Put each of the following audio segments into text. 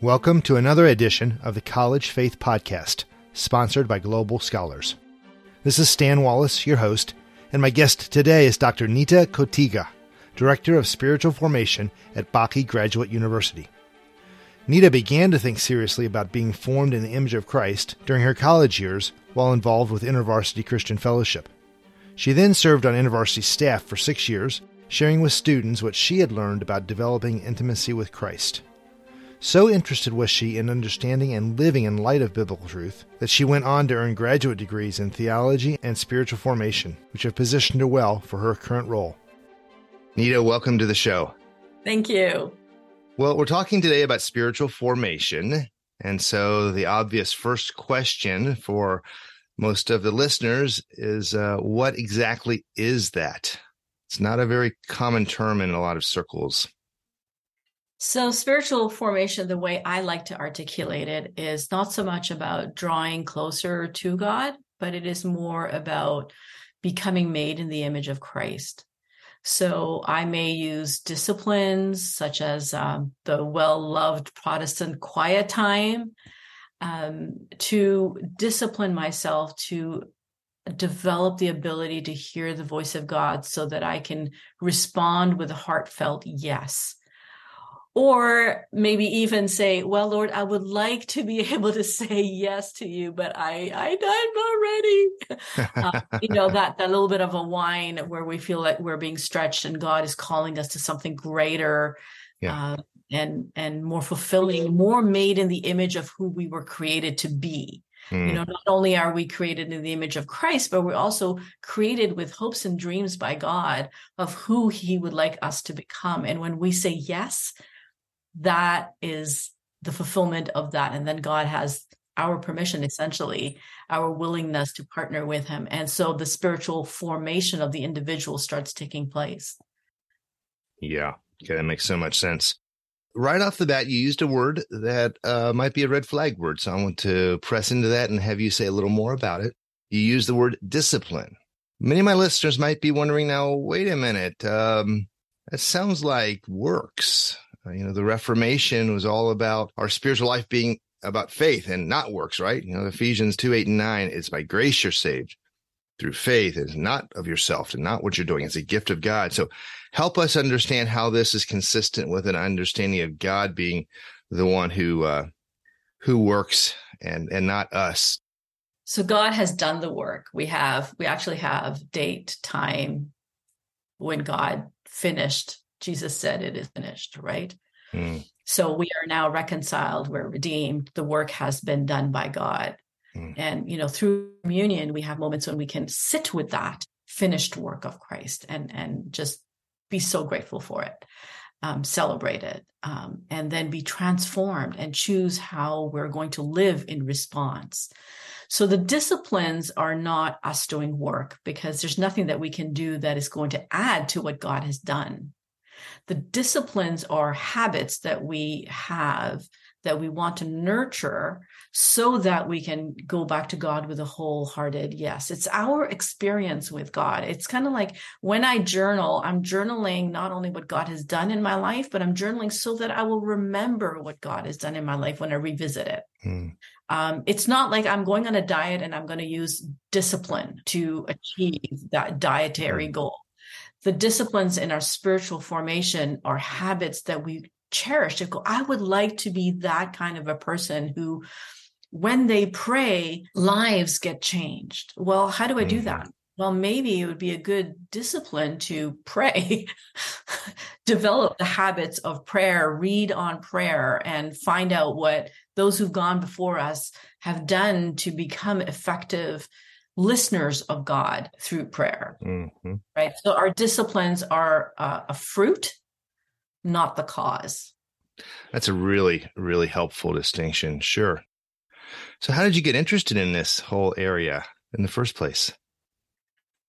Welcome to another edition of the College Faith Podcast, sponsored by Global Scholars. This is Stan Wallace, your host, and my guest today is Dr. Nita Kotiuga, Director of Spiritual Formation at Bakke Graduate University. Nita began to think seriously about being formed in the image of Christ during her college years while involved with InterVarsity Christian Fellowship. She then served on InterVarsity staff for six years, sharing with students what she had learned about developing intimacy with Christ. So interested was she in understanding and living in light of biblical truth that she went on to earn graduate degrees in theology and spiritual formation, which have positioned her well for her current role. Nita, welcome to the show. Thank you. Well, we're talking today about spiritual formation. And so the obvious first question for most of the listeners is uh, what exactly is that? It's not a very common term in a lot of circles. So, spiritual formation, the way I like to articulate it, is not so much about drawing closer to God, but it is more about becoming made in the image of Christ. So, I may use disciplines such as um, the well loved Protestant quiet time um, to discipline myself to develop the ability to hear the voice of God so that I can respond with a heartfelt yes. Or maybe even say well lord i would like to be able to say yes to you but i i i'm not ready. Uh, you know that that little bit of a whine where we feel like we're being stretched and god is calling us to something greater yeah. uh, and and more fulfilling more made in the image of who we were created to be mm. you know not only are we created in the image of christ but we're also created with hopes and dreams by god of who he would like us to become and when we say yes that is the fulfillment of that. And then God has our permission, essentially, our willingness to partner with Him. And so the spiritual formation of the individual starts taking place. Yeah. Okay. That makes so much sense. Right off the bat, you used a word that uh, might be a red flag word. So I want to press into that and have you say a little more about it. You use the word discipline. Many of my listeners might be wondering now, wait a minute. Um, that sounds like works. Uh, you know, the Reformation was all about our spiritual life being about faith and not works, right? You know, Ephesians 2, 8, and 9, it's by grace you're saved through faith. It's not of yourself and not what you're doing. It's a gift of God. So help us understand how this is consistent with an understanding of God being the one who, uh, who works and, and not us. So God has done the work. We have, we actually have date, time when God finished Jesus said it is finished, right? Mm. So we are now reconciled, we're redeemed. The work has been done by God. Mm. And, you know, through communion, we have moments when we can sit with that finished work of Christ and, and just be so grateful for it, um, celebrate it, um, and then be transformed and choose how we're going to live in response. So the disciplines are not us doing work because there's nothing that we can do that is going to add to what God has done. The disciplines are habits that we have that we want to nurture so that we can go back to God with a wholehearted yes. It's our experience with God. It's kind of like when I journal, I'm journaling not only what God has done in my life, but I'm journaling so that I will remember what God has done in my life when I revisit it. Hmm. Um, it's not like I'm going on a diet and I'm going to use discipline to achieve that dietary hmm. goal the disciplines in our spiritual formation are habits that we cherish i would like to be that kind of a person who when they pray lives get changed well how do i do that mm-hmm. well maybe it would be a good discipline to pray develop the habits of prayer read on prayer and find out what those who've gone before us have done to become effective listeners of God through prayer. Mm-hmm. Right. So our disciplines are uh, a fruit, not the cause. That's a really, really helpful distinction. Sure. So, how did you get interested in this whole area in the first place?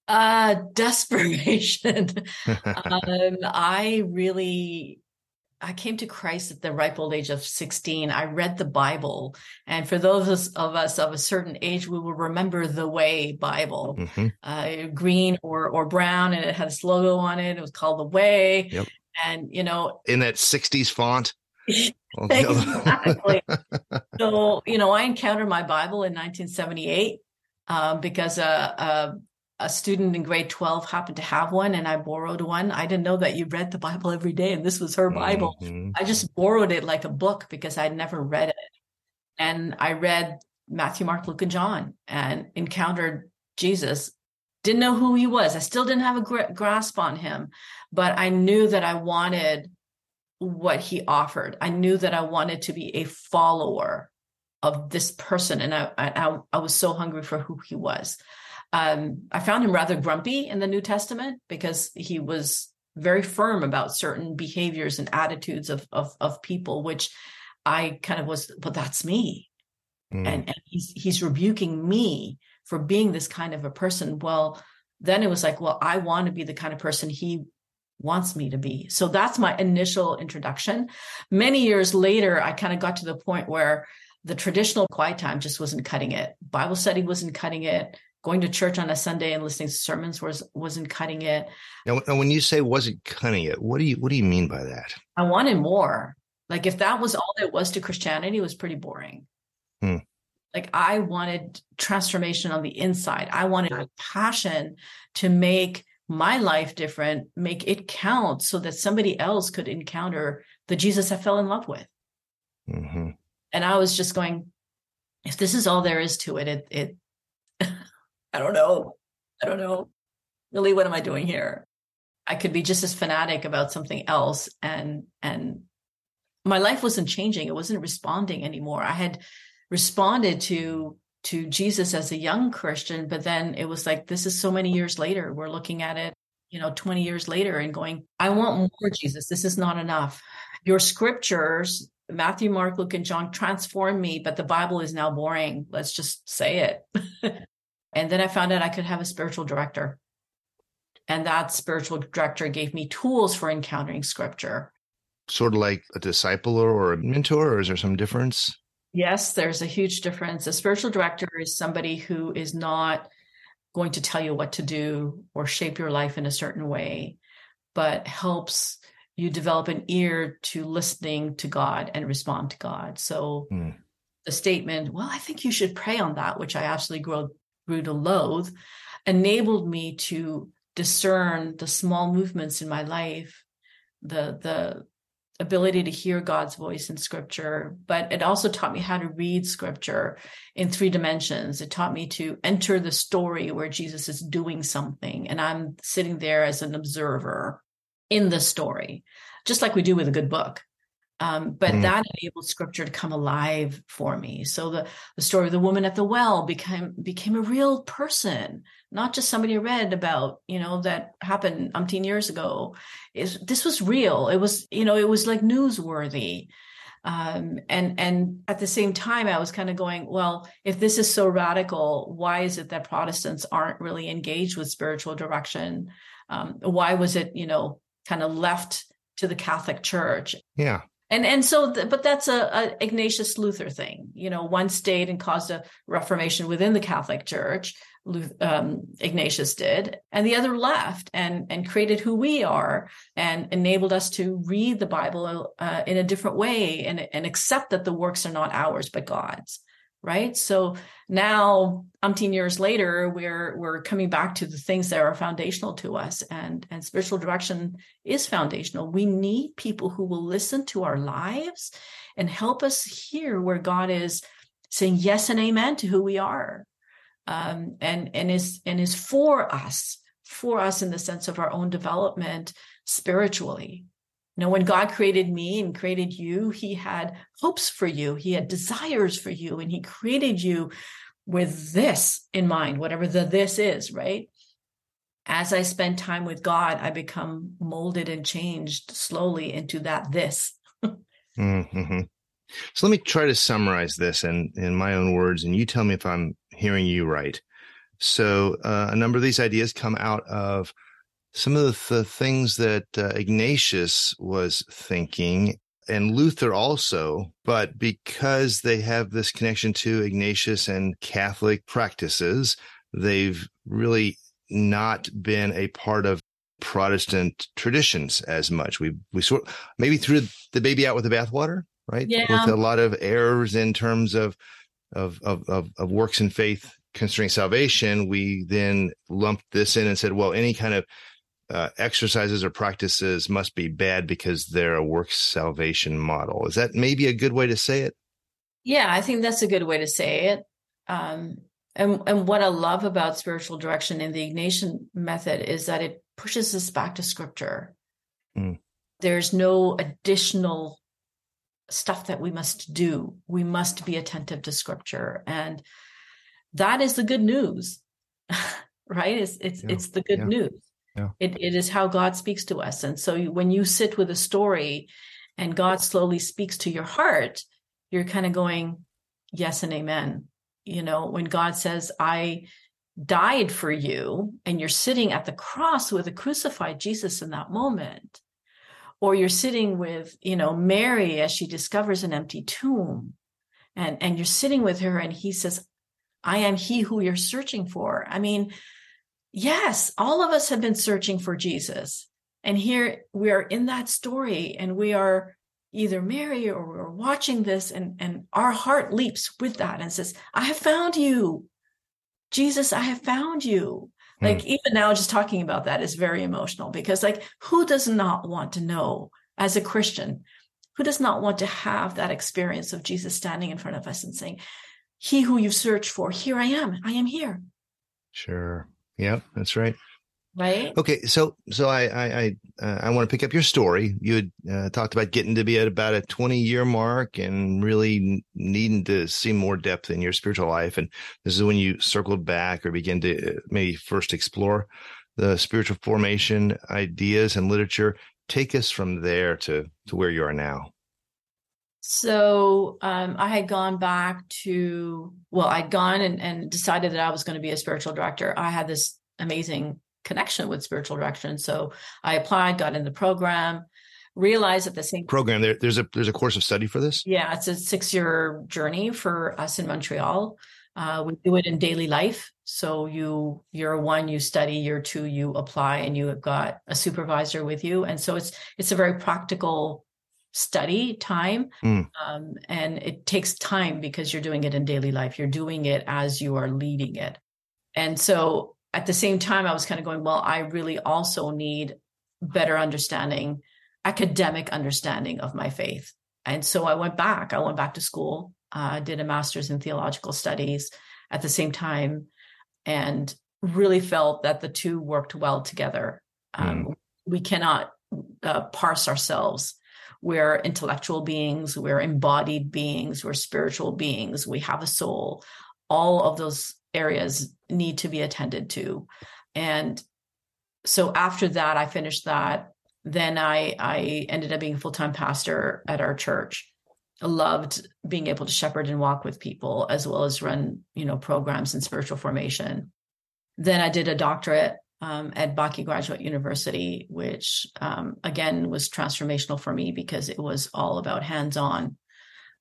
Uh, desperation. um, I really I came to Christ at the ripe old age of 16. I read the Bible. And for those of us of a certain age, we will remember the Way Bible, mm-hmm. uh, green or, or brown, and it had this logo on it. It was called the Way. Yep. And, you know, in that 60s font. exactly. so, you know, I encountered my Bible in 1978 um, because a, a, a, student in grade 12 happened to have one and I borrowed one. I didn't know that you read the Bible every day and this was her Bible. Mm-hmm. I just borrowed it like a book because I'd never read it. And I read Matthew, Mark, Luke, and John and encountered Jesus. Didn't know who he was. I still didn't have a gr- grasp on him, but I knew that I wanted what he offered. I knew that I wanted to be a follower of this person, and I I, I was so hungry for who he was. Um, I found him rather grumpy in the New Testament because he was very firm about certain behaviors and attitudes of of, of people, which I kind of was. But that's me, mm. and, and he's he's rebuking me for being this kind of a person. Well, then it was like, well, I want to be the kind of person he wants me to be. So that's my initial introduction. Many years later, I kind of got to the point where the traditional quiet time just wasn't cutting it. Bible study wasn't cutting it. Going to church on a Sunday and listening to sermons was wasn't cutting it. Now, when you say wasn't cutting it, what do you what do you mean by that? I wanted more. Like if that was all there was to Christianity, it was pretty boring. Hmm. Like I wanted transformation on the inside. I wanted a passion to make my life different, make it count so that somebody else could encounter the Jesus I fell in love with. Mm-hmm. And I was just going, if this is all there is to it, it, it I don't know. I don't know. Really, what am I doing here? I could be just as fanatic about something else and and my life wasn't changing. It wasn't responding anymore. I had responded to to Jesus as a young Christian, but then it was like, this is so many years later. We're looking at it, you know, 20 years later and going, I want more, Jesus. This is not enough. Your scriptures, Matthew, Mark, Luke, and John transformed me, but the Bible is now boring. Let's just say it. and then I found out I could have a spiritual director. And that spiritual director gave me tools for encountering scripture. Sort of like a disciple or a mentor, or is there some difference? Yes, there's a huge difference. A spiritual director is somebody who is not going to tell you what to do or shape your life in a certain way, but helps you develop an ear to listening to God and respond to God. So mm. the statement, well, I think you should pray on that, which I absolutely grew, grew to loathe, enabled me to discern the small movements in my life, the the ability to hear God's voice in scripture, but it also taught me how to read scripture in three dimensions. It taught me to enter the story where Jesus is doing something and I'm sitting there as an observer in the story, just like we do with a good book. Um, but mm. that enabled scripture to come alive for me. So the, the story of the woman at the well became became a real person, not just somebody I read about, you know, that happened umpteen years ago. Is this was real. It was, you know, it was like newsworthy. Um, and and at the same time, I was kind of going, well, if this is so radical, why is it that Protestants aren't really engaged with spiritual direction? Um, why was it, you know, kind of left to the Catholic Church? Yeah and and so but that's a, a, ignatius luther thing you know one stayed and caused a reformation within the catholic church um, ignatius did and the other left and and created who we are and enabled us to read the bible uh, in a different way and and accept that the works are not ours but god's right? So now umpteen years later we're we're coming back to the things that are foundational to us and and spiritual direction is foundational. We need people who will listen to our lives and help us hear where god is saying yes and amen to who we are um, and and is and is for us for us in the sense of our own development spiritually know, when God created me and created you, he had hopes for you, he had desires for you, and he created you with this in mind, whatever the this is, right? As I spend time with God, I become molded and changed slowly into that this. mm-hmm. So let me try to summarize this in, in my own words, and you tell me if I'm hearing you right. So uh, a number of these ideas come out of some of the, the things that uh, Ignatius was thinking and Luther also, but because they have this connection to Ignatius and Catholic practices, they've really not been a part of Protestant traditions as much. We we sort maybe threw the baby out with the bathwater, right? Yeah. With a lot of errors in terms of of of of, of works and faith concerning salvation, we then lumped this in and said, well, any kind of uh, exercises or practices must be bad because they're a works salvation model. Is that maybe a good way to say it? Yeah, I think that's a good way to say it. Um, and and what I love about spiritual direction in the Ignatian method is that it pushes us back to Scripture. Mm. There's no additional stuff that we must do. We must be attentive to Scripture, and that is the good news, right? It's it's yeah. it's the good yeah. news. Yeah. It, it is how God speaks to us. And so when you sit with a story and God slowly speaks to your heart, you're kind of going, yes and amen. You know, when God says, I died for you, and you're sitting at the cross with a crucified Jesus in that moment, or you're sitting with, you know, Mary as she discovers an empty tomb, and, and you're sitting with her, and he says, I am he who you're searching for. I mean, yes, all of us have been searching for Jesus. And here we are in that story and we are either Mary or we're watching this and, and our heart leaps with that and says, I have found you. Jesus, I have found you. Hmm. Like even now, just talking about that is very emotional because like who does not want to know as a Christian, who does not want to have that experience of Jesus standing in front of us and saying, he who you search for, here I am. I am here. Sure. Yep, that's right. Right. Okay, so so I I I, uh, I want to pick up your story. You had uh, talked about getting to be at about a twenty year mark and really needing to see more depth in your spiritual life. And this is when you circled back or begin to uh, maybe first explore the spiritual formation ideas and literature. Take us from there to to where you are now. So um, I had gone back to, well, I'd gone and, and decided that I was going to be a spiritual director. I had this amazing connection with spiritual direction. So I applied, got in the program, realized at the same program there, there's a there's a course of study for this. Yeah, it's a six year journey for us in Montreal. Uh, we do it in daily life. So you year one you study, year two you apply, and you have got a supervisor with you. And so it's it's a very practical study time mm. um, and it takes time because you're doing it in daily life. You're doing it as you are leading it. And so at the same time i was kind of going well i really also need better understanding academic understanding of my faith. And so i went back. I went back to school. Uh, did a master's in theological studies at the same time and really felt that the two worked well together. Um, mm. we cannot uh, parse ourselves we're intellectual beings, we're embodied beings, we're spiritual beings, we have a soul. All of those areas need to be attended to. And so after that, I finished that. Then I I ended up being a full-time pastor at our church. I loved being able to shepherd and walk with people as well as run, you know, programs in spiritual formation. Then I did a doctorate um, at Bakke Graduate University, which um, again was transformational for me because it was all about hands on,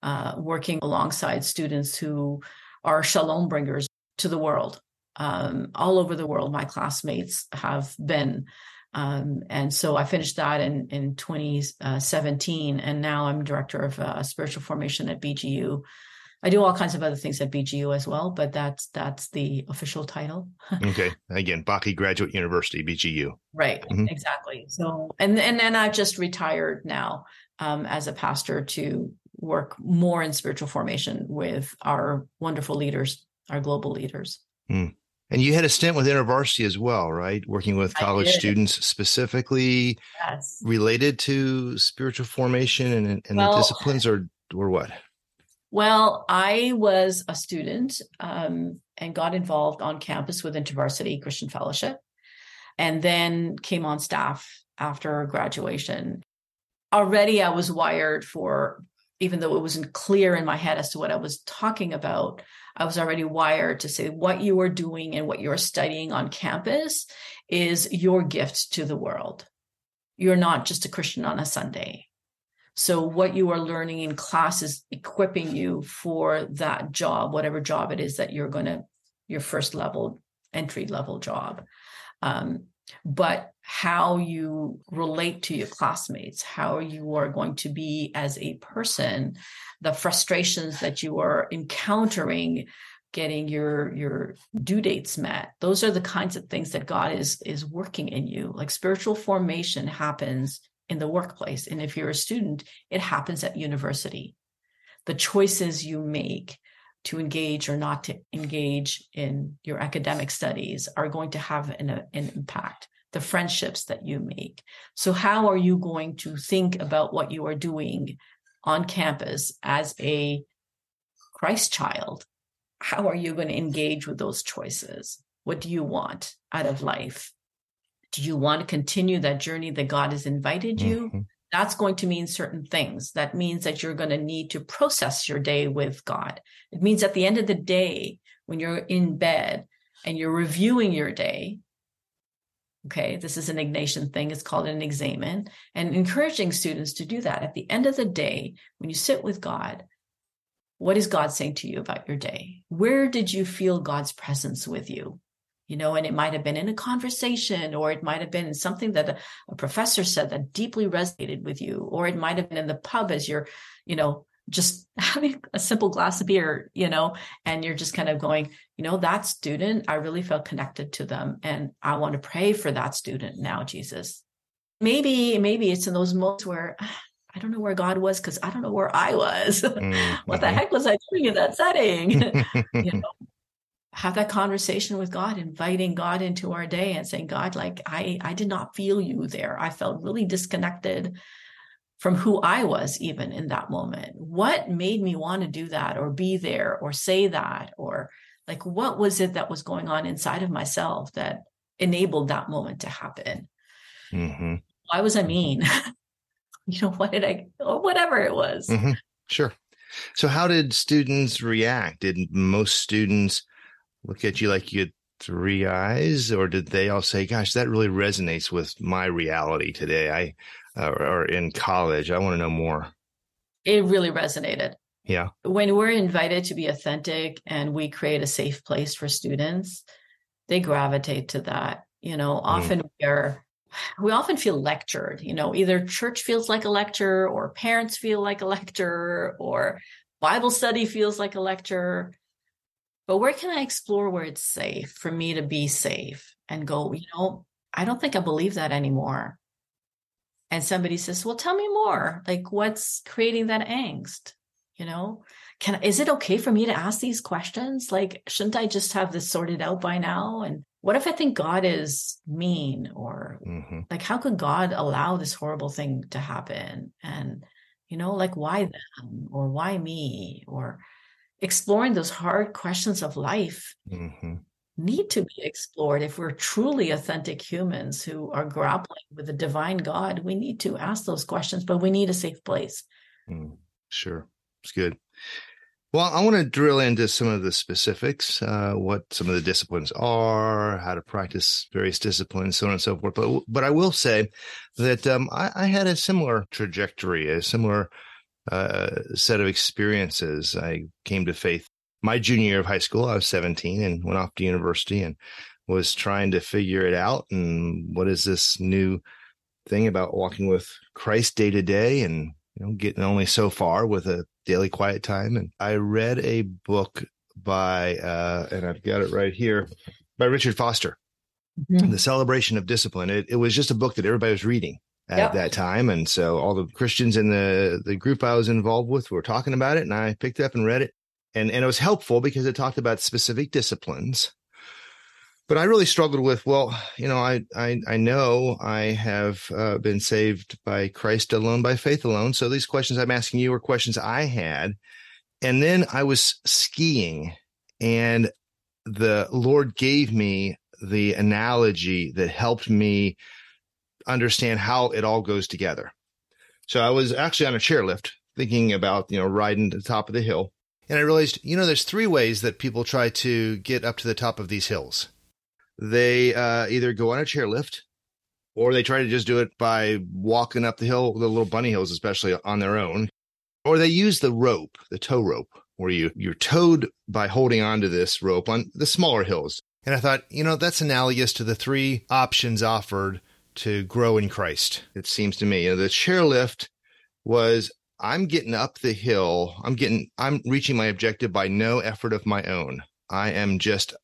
uh, working alongside students who are shalom bringers to the world. Um, all over the world, my classmates have been. Um, and so I finished that in, in 2017, and now I'm director of uh, spiritual formation at BGU I do all kinds of other things at BGU as well, but that's that's the official title. okay. Again, Bakke Graduate University, BGU. Right. Mm-hmm. Exactly. So and and then I've just retired now um, as a pastor to work more in spiritual formation with our wonderful leaders, our global leaders. Mm. And you had a stint with InterVarsity as well, right? Working with college students specifically yes. related to spiritual formation and, and well, the disciplines or or what? Well, I was a student um, and got involved on campus with InterVarsity Christian Fellowship, and then came on staff after graduation. Already, I was wired for, even though it wasn't clear in my head as to what I was talking about, I was already wired to say what you are doing and what you are studying on campus is your gift to the world. You're not just a Christian on a Sunday. So what you are learning in class is equipping you for that job, whatever job it is that you're going to, your first level, entry level job. Um, but how you relate to your classmates, how you are going to be as a person, the frustrations that you are encountering getting your your due dates met those are the kinds of things that god is is working in you like spiritual formation happens in the workplace. And if you're a student it happens at university. The choices you make to engage or not to engage in your academic studies are going to have an, an impact. The friendships that you make. So how are you going to think about what you are doing on campus as a christ child? How are you going to engage with those choices? What do you want out of life? Do you want to continue that journey that God has invited you? Mm-hmm. That's going to mean certain things. That means that you're going to need to process your day with God. It means at the end of the day, when you're in bed and you're reviewing your day, okay, this is an Ignatian thing, it's called an examen, and encouraging students to do that. At the end of the day, when you sit with God, what is God saying to you about your day? Where did you feel God's presence with you? You know, and it might have been in a conversation, or it might have been something that a, a professor said that deeply resonated with you, or it might have been in the pub as you're, you know, just having a simple glass of beer, you know, and you're just kind of going, you know, that student, I really felt connected to them. And I want to pray for that student now, Jesus. Maybe, maybe it's in those moments where I don't know where God was because I don't know where I was. Mm-hmm. what the heck was I doing in that setting? you know, have that conversation with God, inviting God into our day and saying, God, like I, I did not feel you there. I felt really disconnected from who I was even in that moment. What made me want to do that or be there or say that? Or like, what was it that was going on inside of myself that enabled that moment to happen? Mm-hmm. Why was I mean? you know, what did I, or whatever it was. Mm-hmm. Sure. So, how did students react? Did most students look at you like you had three eyes, or did they all say, "Gosh, that really resonates with my reality today"? I uh, or in college, I want to know more. It really resonated. Yeah. When we're invited to be authentic and we create a safe place for students, they gravitate to that. You know, often mm. we are we often feel lectured, you know, either church feels like a lecture or parents feel like a lecture or Bible study feels like a lecture. But where can I explore where it's safe for me to be safe and go, you know, I don't think I believe that anymore. And somebody says, well, tell me more. Like what's creating that angst? You know, can, is it okay for me to ask these questions? Like, shouldn't I just have this sorted out by now? And what if I think God is mean or mm-hmm. like how could God allow this horrible thing to happen? And you know, like why them or why me or exploring those hard questions of life mm-hmm. need to be explored if we're truly authentic humans who are grappling with the divine God. We need to ask those questions, but we need a safe place. Mm, sure. It's good. Well, I want to drill into some of the specifics, uh, what some of the disciplines are, how to practice various disciplines, so on and so forth. But but I will say that um, I, I, had a similar trajectory, a similar uh, set of experiences. I came to faith my junior year of high school. I was 17 and went off to university and was trying to figure it out. And what is this new thing about walking with Christ day to day and you know getting only so far with a daily quiet time. And I read a book by, uh, and I've got it right here, by Richard Foster, mm-hmm. The Celebration of Discipline. It, it, was just a book that everybody was reading at yep. that time. And so all the Christians in the, the group I was involved with were talking about it. And I picked it up and read it. And, and it was helpful because it talked about specific disciplines but I really struggled with, well, you know, I, I, I know I have uh, been saved by Christ alone, by faith alone. So these questions I'm asking you are questions I had. And then I was skiing and the Lord gave me the analogy that helped me understand how it all goes together. So I was actually on a chairlift thinking about, you know, riding to the top of the hill. And I realized, you know, there's three ways that people try to get up to the top of these hills they uh, either go on a chairlift or they try to just do it by walking up the hill, the little bunny hills, especially on their own, or they use the rope, the tow rope, where you you're towed by holding onto this rope on the smaller hills. And I thought, you know, that's analogous to the three options offered to grow in Christ. It seems to me, you know, the chairlift was I'm getting up the hill. I'm getting, I'm reaching my objective by no effort of my own. I am just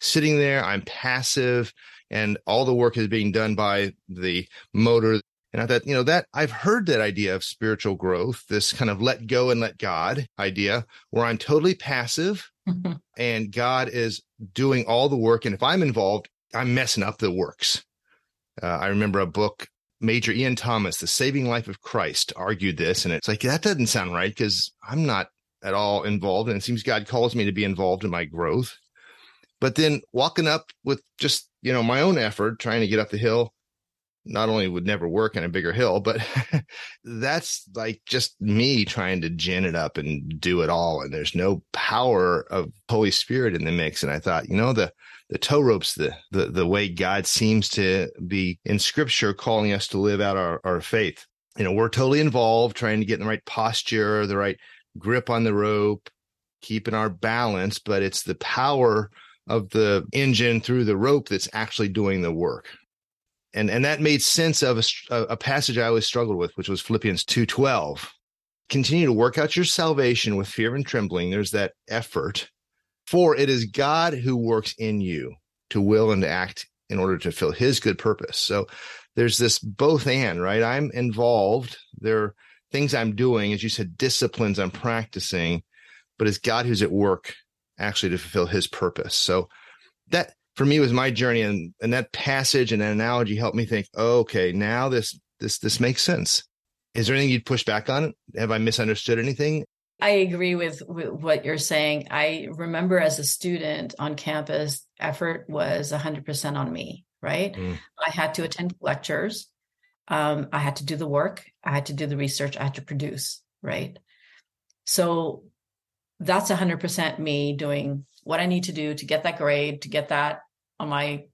sitting there. I'm passive and all the work is being done by the motor. And I thought, you know, that I've heard that idea of spiritual growth, this kind of let go and let God idea where I'm totally passive mm-hmm. and God is doing all the work. And if I'm involved, I'm messing up the works. Uh, I remember a book, Major Ian Thomas, The Saving Life of Christ, argued this. And it's like, that doesn't sound right because I'm not at all involved. And it seems God calls me to be involved in my growth. But then walking up with just, you know, my own effort, trying to get up the hill, not only would never work on a bigger hill, but that's like just me trying to gin it up and do it all. And there's no power of Holy Spirit in the mix. And I thought, you know, the, the tow ropes, the, the, the way God seems to be in scripture calling us to live out our, our faith. You know, we're totally involved trying to get in the right posture, the right grip on the rope, keeping our balance, but it's the power of the engine through the rope that's actually doing the work. And, and that made sense of a, a passage I always struggled with, which was Philippians 2.12. Continue to work out your salvation with fear and trembling. There's that effort. For it is God who works in you to will and to act in order to fill his good purpose. So there's this both and, right? I'm involved. There are things I'm doing, as you said, disciplines I'm practicing, but it's God who's at work actually to fulfill his purpose. So that for me was my journey and and that passage and that analogy helped me think, oh, okay, now this this this makes sense. Is there anything you'd push back on? Have I misunderstood anything? I agree with, with, what you're saying. I remember as a student on campus, effort was 100% on me, right? Mm. I had to attend lectures. Um, I had to do the work. I had to do the research. I had to produce, right? So that's 100% me doing what I need to do to get that grade, to get that on my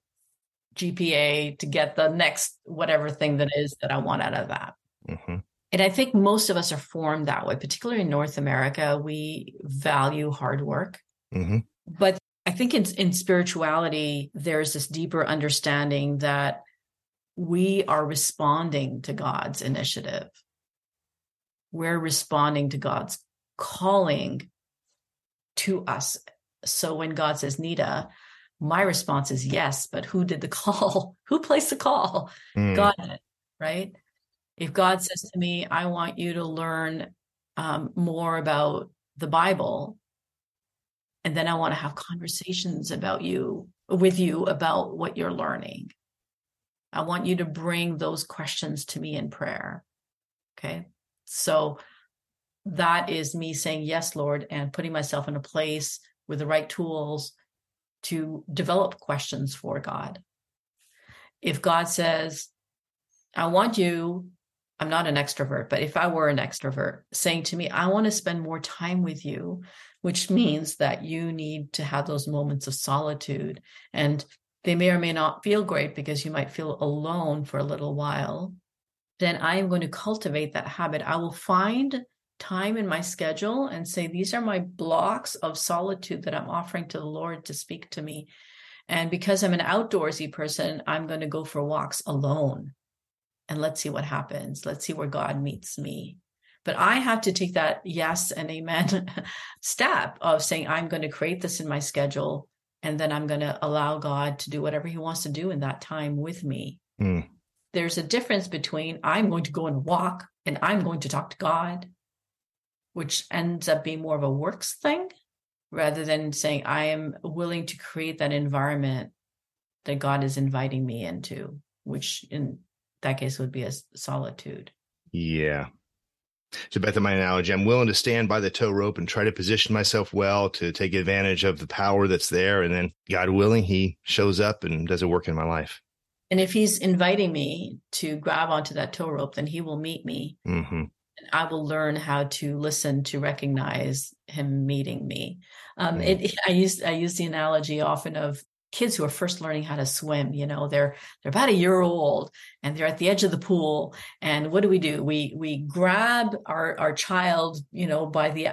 GPA, to get the next whatever thing that is that I want out of that. Mm-hmm. And I think most of us are formed that way, particularly in North America. We value hard work. Mm-hmm. But I think in, in spirituality, there's this deeper understanding that we are responding to God's initiative. We're responding to God's calling to us. So when God says, Nita, my response is yes, but who did the call? who placed the call? Mm. God did, right? If God says to me, I want you to learn um, more about the Bible, and then I want to have conversations about you with you about what you're learning. I want you to bring those questions to me in prayer. Okay. So that is me saying yes lord and putting myself in a place with the right tools to develop questions for god. If god says i want you i'm not an extrovert but if i were an extrovert saying to me i want to spend more time with you which means that you need to have those moments of solitude. And they may or may not feel great because you might feel alone for a little while. Then i am going to cultivate that habit. I will find time in my schedule and say, these are my blocks of solitude that I'm offering to the Lord to speak to me. And because I'm an outdoorsy person, I'm going to go for walks alone. And let's see what happens. Let's see where God meets me. But I have to take that yes and amen step of saying, I'm going to create this in my schedule. And then I'm going to allow God to do whatever he wants to do in that time with me. Mm. There's a difference between I'm going to go and walk and I'm going to talk to God which ends up being more of a works thing rather than saying, I am willing to create that environment that God is inviting me into, which in that case would be a solitude. Yeah. So, Beth, my analogy, I'm willing to stand by the tow rope and try to position myself well to take advantage of the power that's there. And then, God willing, He shows up and does a work in my life. And if He's inviting me to grab onto that tow rope, then He will meet me. Mm-hmm. I will learn how to listen to recognize him meeting me. Um, mm. it, I use I use the analogy often of kids who are first learning how to swim you know they're they're about a year old and they're at the edge of the pool and what do we do we we grab our our child you know by the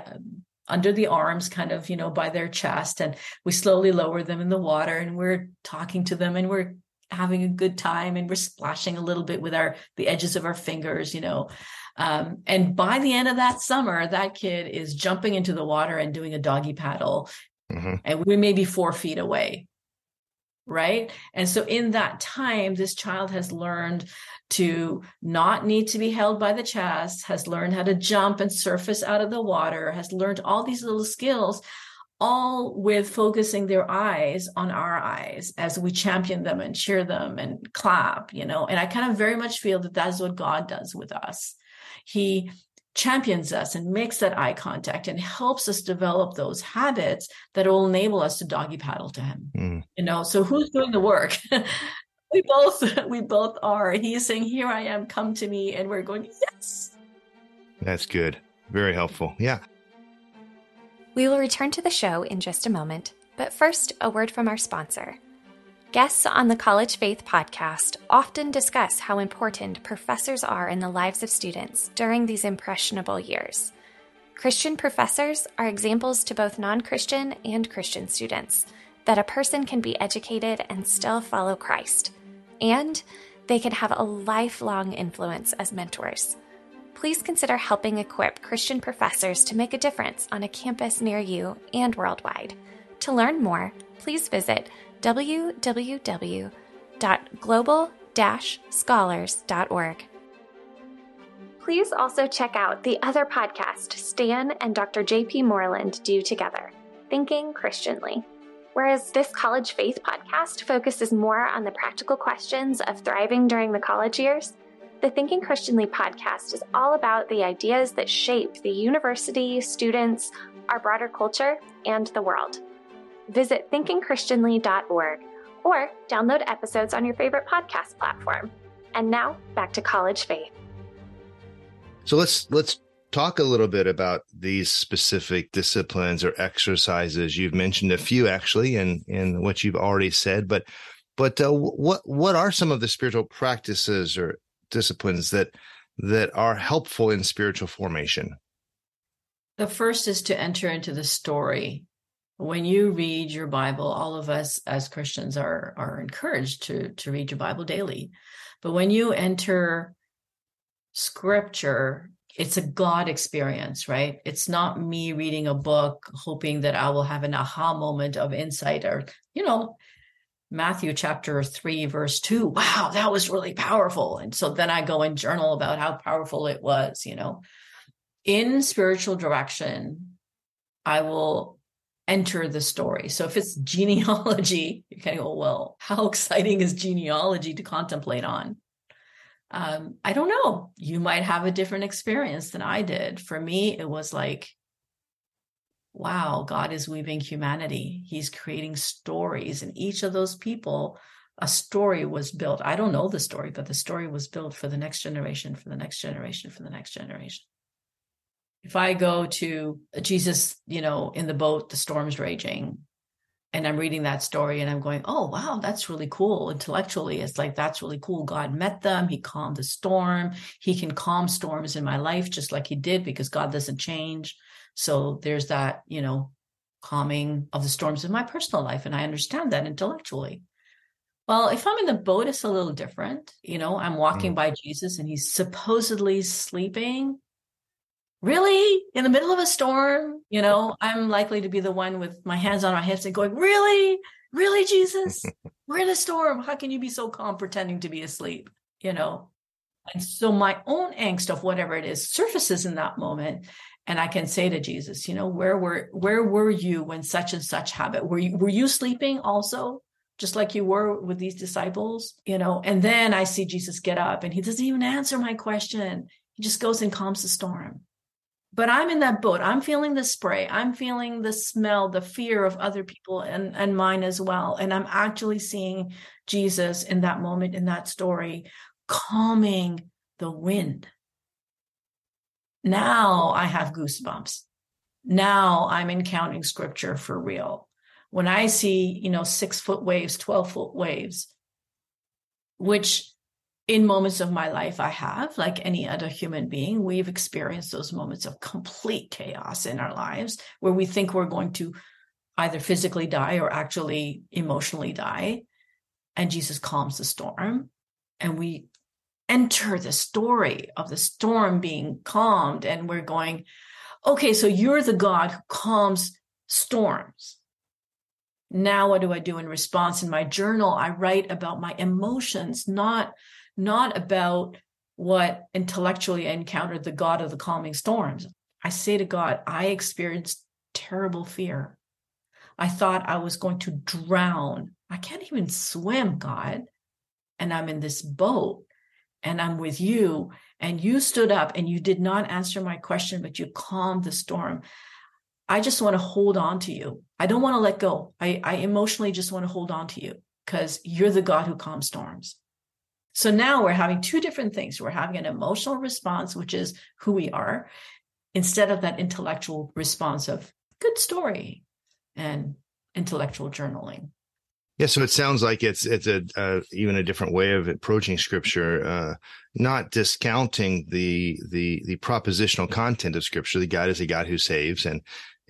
under the arms kind of you know by their chest and we slowly lower them in the water and we're talking to them and we're having a good time and we're splashing a little bit with our the edges of our fingers you know. Um, and by the end of that summer that kid is jumping into the water and doing a doggy paddle. Mm-hmm. and we may be four feet away right? And so in that time this child has learned to not need to be held by the chest has learned how to jump and surface out of the water has learned all these little skills all with focusing their eyes on our eyes as we champion them and cheer them and clap you know? And i kind of very much feel that that's what god does with us. He champions us and makes that eye contact and helps us develop those habits that will enable us to doggy paddle to him mm. you know? So who's doing the work? We both we both are. He's saying here i am come to me and we're going yes! That's good. Very helpful. Yeah we will return to the show in just a moment but first a word from our sponsor Guests on the College Faith podcast often discuss how important professors are in the lives of students during these impressionable years. Christian professors are examples to both non Christian and Christian students that a person can be educated and still follow Christ, and they can have a lifelong influence as mentors. Please consider helping equip Christian professors to make a difference on a campus near you and worldwide. To learn more, please visit www.global-scholars.org. Please also check out the other podcast Stan and Dr. J.P. Moreland do together, Thinking Christianly. Whereas this college faith podcast focuses more on the practical questions of thriving during the college years, the Thinking Christianly podcast is all about the ideas that shape the university, students, our broader culture, and the world visit thinkingchristianly.org or download episodes on your favorite podcast platform. And now back to college faith. So let's let's talk a little bit about these specific disciplines or exercises. You've mentioned a few actually in in what you've already said, but but uh, what what are some of the spiritual practices or disciplines that that are helpful in spiritual formation? The first is to enter into the story. When you read your bible all of us as christians are are encouraged to to read your bible daily. But when you enter scripture it's a god experience right? It's not me reading a book hoping that i will have an aha moment of insight or you know matthew chapter 3 verse 2 wow that was really powerful and so then i go and journal about how powerful it was you know in spiritual direction i will enter the story. So if it's genealogy, you of go, well, how exciting is genealogy to contemplate on? Um, I don't know. You might have a different experience than I did. For me, it was like, wow, God is weaving humanity. He's creating stories, and each of those people, a story was built. I don't know the story, but the story was built for the next generation, for the next generation, for the next generation if I go to Jesus, you know, in the boat, the storm's raging, and I'm reading that story and I'm going, oh, wow, that's really cool. Intellectually, it's like, that's really cool. God met them. He calmed the storm. He can calm storms in my life just like he did because God doesn't change. So there's that, you know, calming of the storms in my personal life. And I understand that intellectually. Well, if I'm in the boat, it's a little different. You know, I'm walking mm. by Jesus and he's supposedly sleeping really in the middle of a storm you know i'm likely to be the one with my hands on my hips and going really really jesus we're in a storm how can you be so calm pretending to be asleep you know and so my own angst of whatever it is surfaces in that moment and i can say to jesus you know where were where were you when such and such happened were you were you sleeping also just like you were with these disciples you know and then i see jesus get up and he doesn't even answer my question he just goes and calms the storm but I'm in that boat. I'm feeling the spray. I'm feeling the smell, the fear of other people and, and mine as well. And I'm actually seeing Jesus in that moment, in that story, calming the wind. Now I have goosebumps. Now I'm encountering scripture for real. when I see, you know, six foot waves, 12 foot waves, which in moments of my life I have, like any other human being, we've experienced those moments of complete chaos in our lives where we think we're going to either physically die or actually emotionally die. And Jesus calms the storm. And we enter the story of the storm being calmed. And we're going, okay, so you're the God who calms storms. Now, what do I do in response? In my journal, I write about my emotions, not, not about what intellectually I encountered the God of the calming storms. I say to God, I experienced terrible fear. I thought I was going to drown. I can't even swim, God. And I'm in this boat and I'm with you. And you stood up and you did not answer my question, but you calmed the storm. I just want to hold on to you. I don't want to let go. I, I emotionally just want to hold on to you because you're the God who calms storms. So now we're having two different things. We're having an emotional response, which is who we are, instead of that intellectual response of good story and intellectual journaling. Yeah, so it sounds like it's it's a uh, even a different way of approaching scripture, uh, not discounting the the the propositional content of scripture. The God is a God who saves and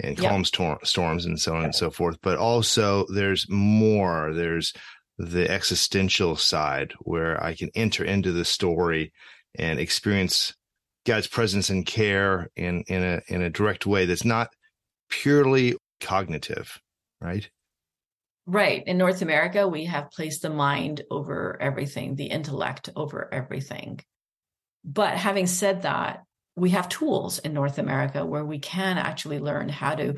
and calms tor- storms and so on and so forth. But also, there's more. There's the existential side where I can enter into the story and experience God's presence and care in in a in a direct way that's not purely cognitive, right? Right. In North America, we have placed the mind over everything, the intellect over everything. But having said that, we have tools in North America where we can actually learn how to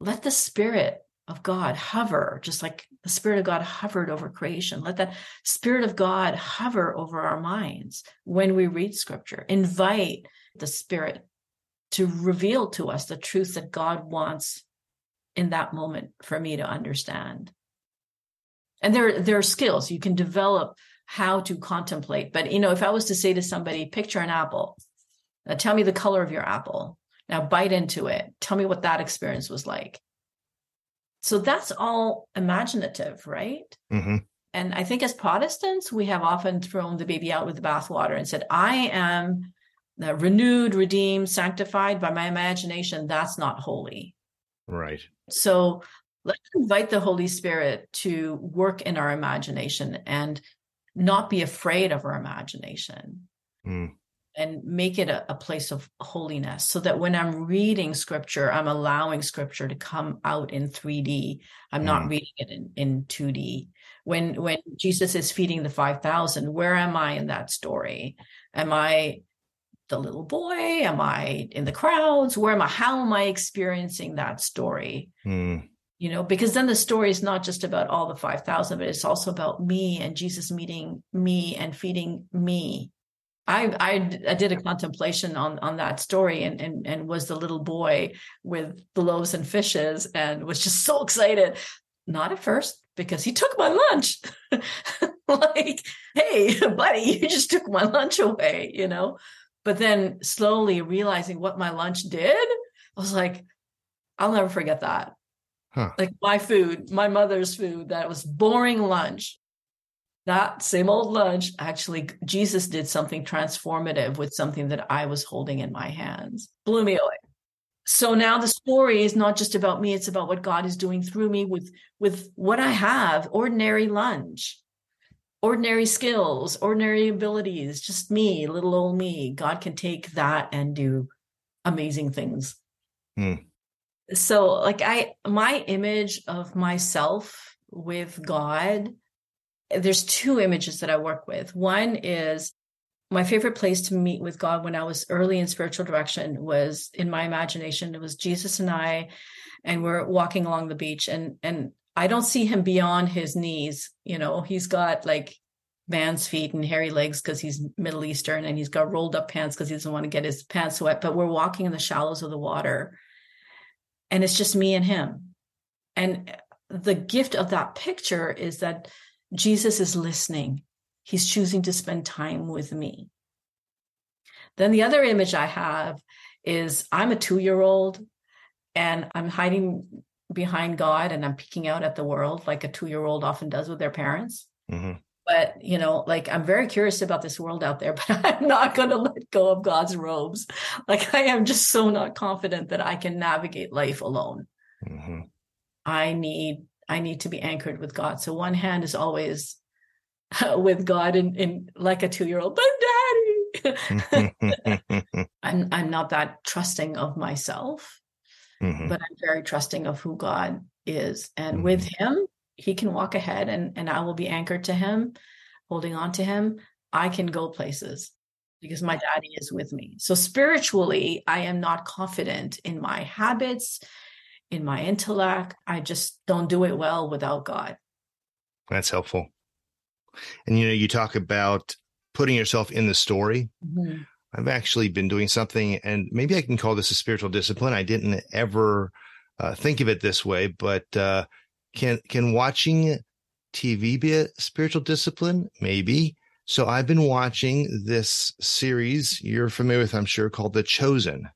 let the spirit of God hover, just like the spirit of God hovered over creation. Let that spirit of God hover over our minds when we read scripture. Invite the spirit to reveal to us the truth that God wants in that moment for me to understand. And there, there are skills you can develop how to contemplate. But, you know, if I was to say to somebody, picture an apple, now tell me the color of your apple. Now bite into it. Tell me what that experience was like. So that's all imaginative, right? Mm-hmm. And I think as Protestants, we have often thrown the baby out with the bathwater and said, I am renewed, redeemed, sanctified by my imagination. That's not holy. Right. So let's invite the Holy Spirit to work in our imagination and not be afraid of our imagination. Mm and make it a, a, place of holiness so that when I'm reading scripture, I'm allowing scripture to come out in 3D. I'm mm. not reading it in, in 2D. When when Jesus is feeding the 5,000, where am I in that story? Am I the little boy? Am I in the crowds? Where am I? How am I experiencing that story? Mm. You know, because then the story is not just about all the 5,000, but it's also about me and Jesus meeting me and feeding me. I, I, I did a contemplation on on that story and, and and was the little boy with the loaves and fishes and was just so excited. Not at first because he took my lunch. like, hey, buddy, you just took my lunch away, you know. But then slowly realizing what my lunch did, I was like, I'll never forget that. Huh. Like my food, my mother's food, that was boring lunch. That same old lunch, actually, Jesus did something transformative with something that I was holding in my hands. Blew me away. So now the story is not just about me, it's about what God is doing through me with, with what I have, ordinary lunch ordinary skills, ordinary abilities, just me, little old me. God can take that and do amazing things. Mm. So, like, I, my image of myself with God, there's two images that I work with. One is my favorite place to meet with God when I was early in spiritual direction was in my imagination. It was Jesus and I, and we're walking along the beach, and and I don't see him beyond his knees. You know, he's got like man's feet and hairy legs because he's Middle Eastern and he's got rolled up pants because he doesn't want to get his pants wet. But we're walking in the shallows of the water and it's just me and him. And uh, the gift of that picture is that Jesus is listening. He's choosing to spend time with me. Then the other image I have is I'm a two year old and I'm hiding behind God and I'm peeking out at the world like a two year old often does with their parents. Mm-hmm. But, you know, like I'm very curious about this world out there, but I'm not going to let go of God's robes. Like I am just so not confident that I can navigate life alone. Mm-hmm. I need, I need to be anchored with God. So one hand is always with God in, in like a two year old, but daddy, I'm, I'm not that trusting of myself mm-hmm. but I'm very trusting of who God is. And mm-hmm. with him, he can walk ahead and, and I will be anchored to him, holding on to him. I can go places because my daddy is with me. So spiritually, I am not confident in my habits, in my intellect. I just don't do it well without God. That's helpful. And you know, you talk about putting yourself in the story. Mm-hmm. I've actually been doing something, and maybe I can call this a spiritual discipline. I didn't ever uh, think of it this way, but uh, can can watching TV be a spiritual discipline? Maybe. So I've been watching this series you're familiar with, I'm sure, called The Chosen.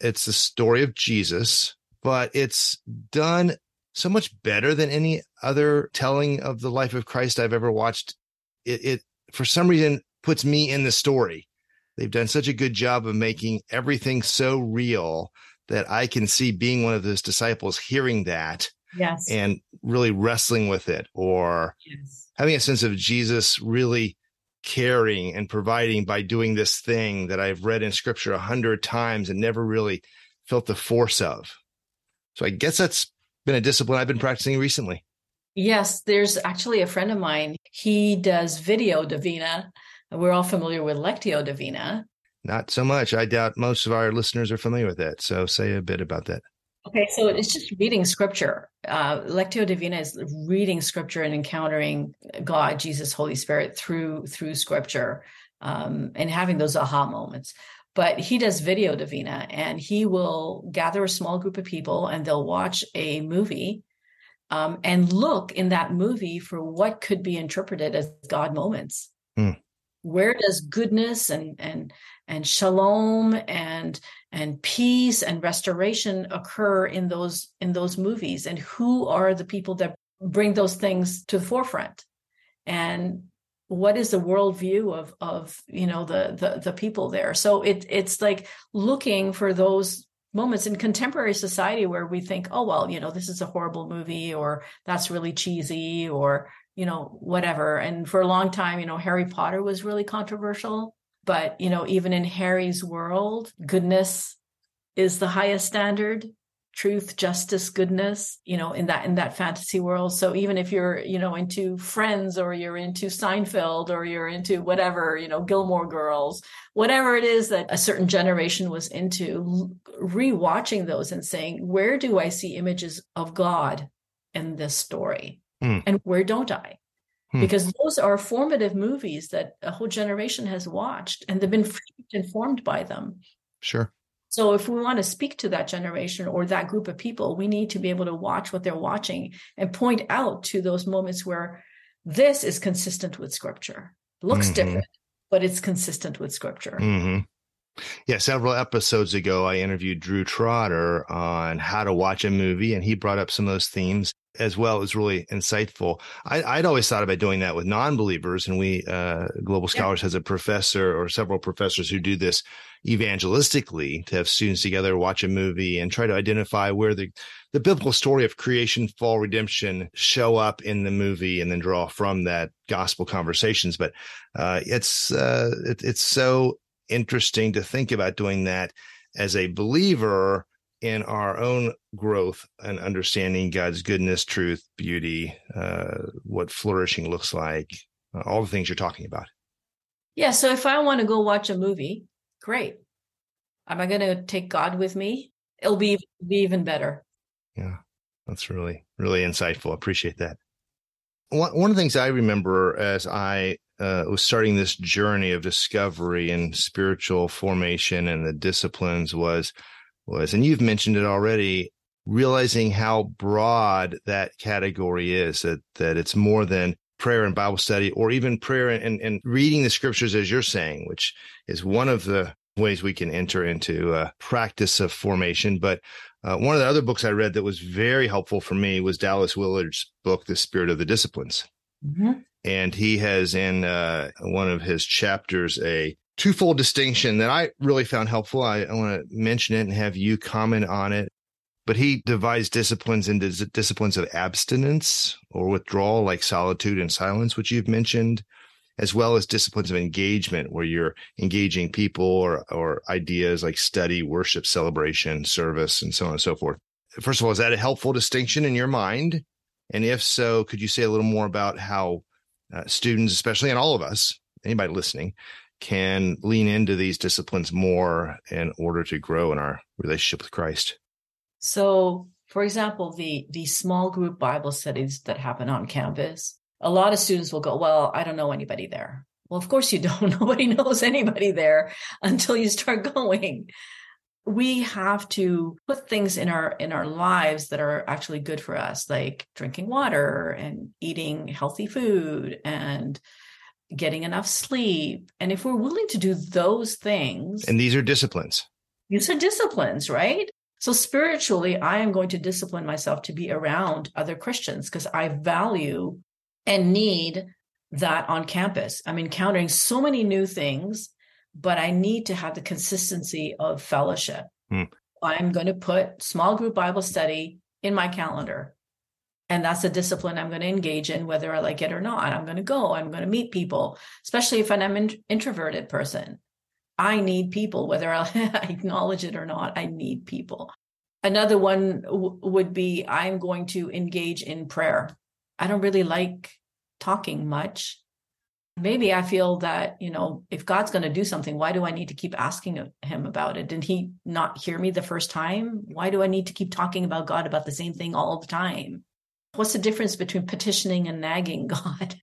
It's the story of Jesus, but it's done so much better than any other telling of the life of Christ I've ever watched. It, it for some reason puts me in the story They've done such a good job of making everything so real that I can see being one of those disciples hearing that yes. and really wrestling with it or yes. having a sense of Jesus really caring and providing by doing this thing that I've read in scripture a hundred times and never really felt the force of. So I guess that's been a discipline I've been practicing recently. Yes, there's actually a friend of mine. He does video Divina we're all familiar with Lectio Divina. Not so much. I doubt most of our listeners are familiar with that. So say a bit about that. Okay, so it's just reading scripture. Uh, Lectio Divina is reading scripture and encountering God, Jesus, Holy Spirit through through scripture, um, and having those aha moments. But he does video Divina, and he will gather a small group of people, and they'll watch a movie, um, and look in that movie for what could be interpreted as God moments. Hmm where does goodness and and and shalom and and peace and restoration occur in those in those movies? And who are the people that bring those things to the forefront? And what is the worldview of of you know the the, the people there? So it it's like looking for those moments in contemporary society where we think oh well you know this is a horrible movie or that's really cheesy or you know, whatever. And for a long time, you know, Harry Potter was really controversial. But, you know, even in Harry's world, goodness is the highest standard truth justice goodness you know in that in that fantasy world so even if you're you know into friends or you're into seinfeld or you're into whatever you know gilmore girls whatever it is that a certain generation was into rewatching those and saying where do i see images of god in this story Mm. And where don't I? Mm. Because those are formative movies that a whole generation has watched and they've been informed by them. Sure. So if we want to speak to that generation or that group of people, we need to be able to watch what they're watching and point out to those moments where this is consistent with scripture. Looks mm-hmm. different, but it's consistent with scripture. Mm-hmm. Yeah, several episodes ago, I interviewed Drew Trotter on how to watch a movie, and he brought up some of those themes as well It was really insightful. I, would always thought about doing that with non-believers, and we uh, Global Scholars yeah. has a professor or several professors who do this evangelistically to have students together watch a movie and try to identify where the the biblical story of creation, fall, redemption show up in the movie, and then draw from that gospel conversations. But uh, it's uh, it, it's so interesting to think about doing that as a believer in our own growth and understanding God's goodness, truth, beauty, uh, what flourishing looks like, uh, all the things you're talking about. Yeah. So if I want to go watch a movie, great. Am I going to take God with me? It'll be, be even better. Yeah. That's really, really insightful. Appreciate that. One, one of the things I remember as I uh, was starting this journey of discovery and spiritual formation and the disciplines was was, and you've mentioned it already, realizing how broad that category is, that, that it's more than prayer and Bible study, or even prayer and, and reading the scriptures as you're saying, which is one of the ways we can enter into a practice of formation. But uh, one of the other books I read that was very helpful for me was Dallas Willard's book, The Spirit of the Disciplines. Mm-hmm. And he has in uh, one of his chapters a twofold distinction that I really found helpful. I, I want to mention it and have you comment on it. But he divides disciplines into disciplines of abstinence or withdrawal, like solitude and silence, which you've mentioned, as well as disciplines of engagement, where you're engaging people or, or ideas like study, worship, celebration, service, and so on and so forth. First of all, is that a helpful distinction in your mind? And if so, could you say a little more about how uh, students, especially and all of us, anybody listening, can lean into these disciplines more in order to grow in our relationship with Christ? So, for example, the the small group Bible studies that happen on campus, a lot of students will go, "Well, I don't know anybody there." Well, of course you don't. Nobody knows anybody there until you start going we have to put things in our in our lives that are actually good for us like drinking water and eating healthy food and getting enough sleep. And if we're willing to do those things and these are disciplines. These are disciplines right? So spiritually i am going to discipline myself to be around other christians because i value and need that on campus. I'm encountering so many new things but I need to have the consistency of fellowship. Hmm. I'm going to put small group Bible study in my calendar. And that's a discipline I'm going to engage in, whether I like it or not. I'm going to go, I'm going to meet people, especially if I'm an introverted person. I need people, whether I acknowledge it or not. I need people. Another one w- would be I'm going to engage in prayer. I don't really like talking much maybe I feel that, you know, if God's going to do something, why do I need to keep asking him about it? Didn't he not hear me the first time? Why do I need to keep talking about God about the same thing all the time? What's the difference between petitioning and nagging God?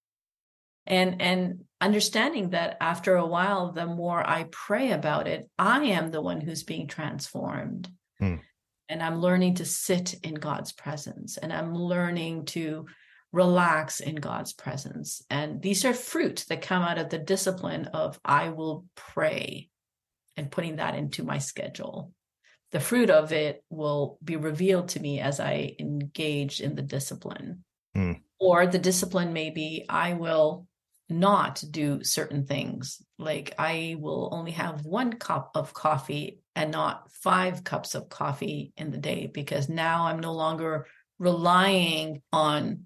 And and understanding that after a while the more I pray about it, I am the one who's being transformed. Hmm. And I'm learning to sit in God's presence and I'm learning to relax in God's presence. And these are fruit that come out of the discipline of I will pray and putting that into my schedule. The fruit of it will be revealed to me as I engage in the discipline. Mm. Or the discipline may be I will not do certain things. Like I will only have one cup of coffee and not five cups of coffee in the day because now I'm no longer relying on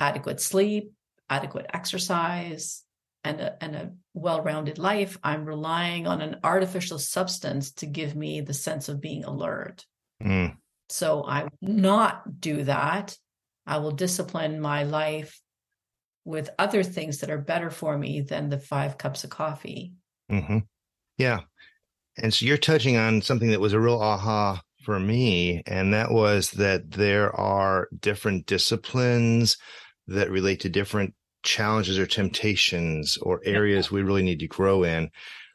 adequate sleep, adequate exercise, and a, and a well-rounded life, I'm relying on an artificial substance to give me the sense of being alert. Mm. So I will not do that. I will discipline my life with other things that are better for me than the five cups of coffee. Mm-hmm. Yeah. And so you're touching on something that was a real aha for me, and that was that there are different disciplines that relate to different challenges or temptations or areas we really need to grow in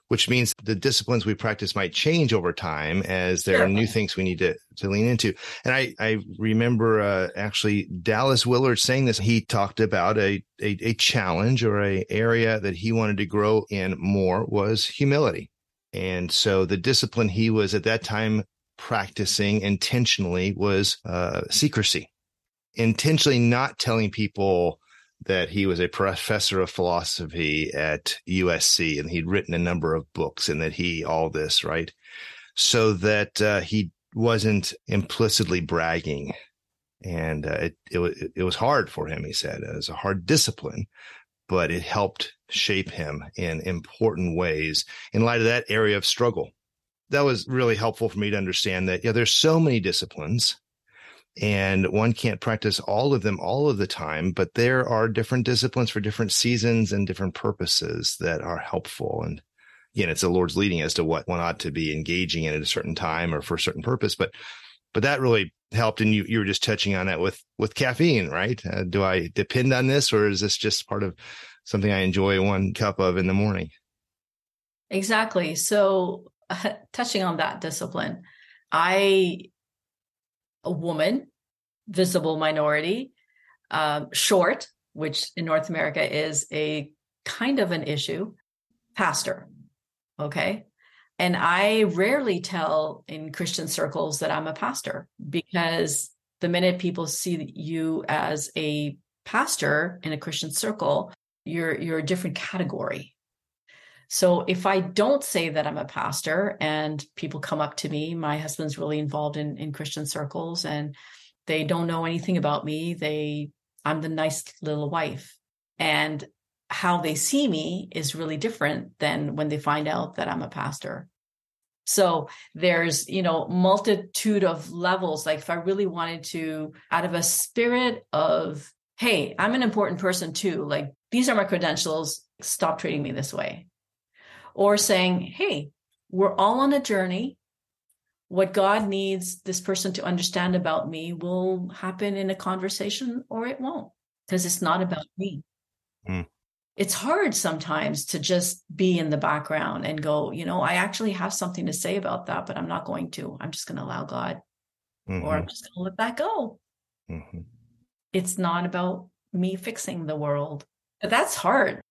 which means the disciplines we practice might change over time as there are new things we need to, to lean into. And I, I remember uh, actually Dallas Willard saying this. He talked about a, a, a challenge or a area that he wanted to grow in more was humility. And so the discipline he was at that time practicing intentionally was uh, secrecy intentionally not telling people that he was a professor of philosophy at USC and he'd written a number of books and that he all this, right? So that uh, he wasn't implicitly bragging. And uh, it, it, it was hard for him, he said. It was a hard discipline, but it helped shape him in important ways in light of that area of struggle. That was really helpful for me to understand that, yeah, there's so many disciplines and one can't practice all of them all of the time, but there are different disciplines for different seasons and different purposes that are helpful. And again, it's the Lord's leading as to what one ought to be engaging in at a certain time or for a certain purpose. But, but that really helped. And you, you were just touching on that with, with caffeine, right? Uh, do I depend on this or is this just part of something I enjoy one cup of in the morning? Exactly. So uh, touching on that discipline, I a woman, visible minority, um, short, which in North America is a kind of an issue, pastor. Okay. And I rarely tell in Christian circles that I'm a pastor because the minute people see you as a pastor in a Christian circle, you're you're a different category. So if I don't say that I'm a pastor and people come up to me, my husband's really involved in in Christian circles and they don't know anything about me. They I'm the nice little wife. And how they see me is really different than when they find out that I'm a pastor. So there's, you know, multitude of levels. Like if I really wanted to, out of a spirit of, hey, I'm an important person too, like these are my credentials, stop treating me this way. Or saying, hey, we're all on a journey. What God needs this person to understand about me will happen in a conversation or it won't, because it's not about me. Mm it's hard sometimes to just be in the background and go, you know, I actually have something to say about that, but I'm not going to. I'm just going to allow God, mm-hmm. or I'm just going to let that go. Mm-hmm. It's not about me fixing the world. But that's hard.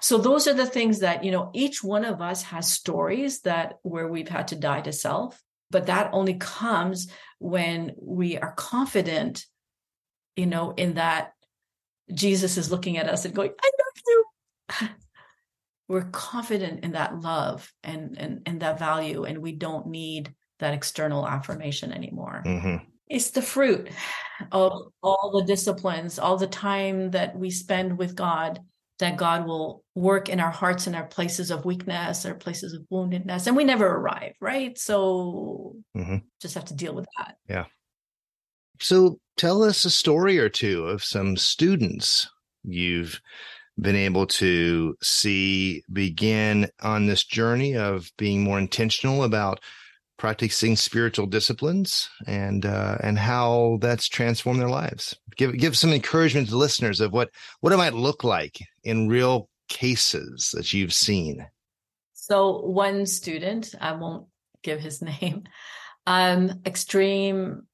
So those are the things that, you know, each one of us has stories that where we've had to die to self, but that only comes when we are confident, you know, in that Jesus is looking at us and going, I love you. we're confident in that love and and and that value and we don't need that external affirmation anymore mm-hmm. it's the fruit of all the disciplines all the time that we spend with god that god will work in our hearts and our places of weakness or places of woundedness and we never arrive right so mm-hmm. just have to deal with that yeah so tell us a story or two of some students you've been able to see begin on this journey of being more intentional about practicing spiritual disciplines and uh, and how that's transformed their lives. Give give some encouragement to listeners of what what it might look like in real cases that you've seen. So one student, I won't give his name, um, extreme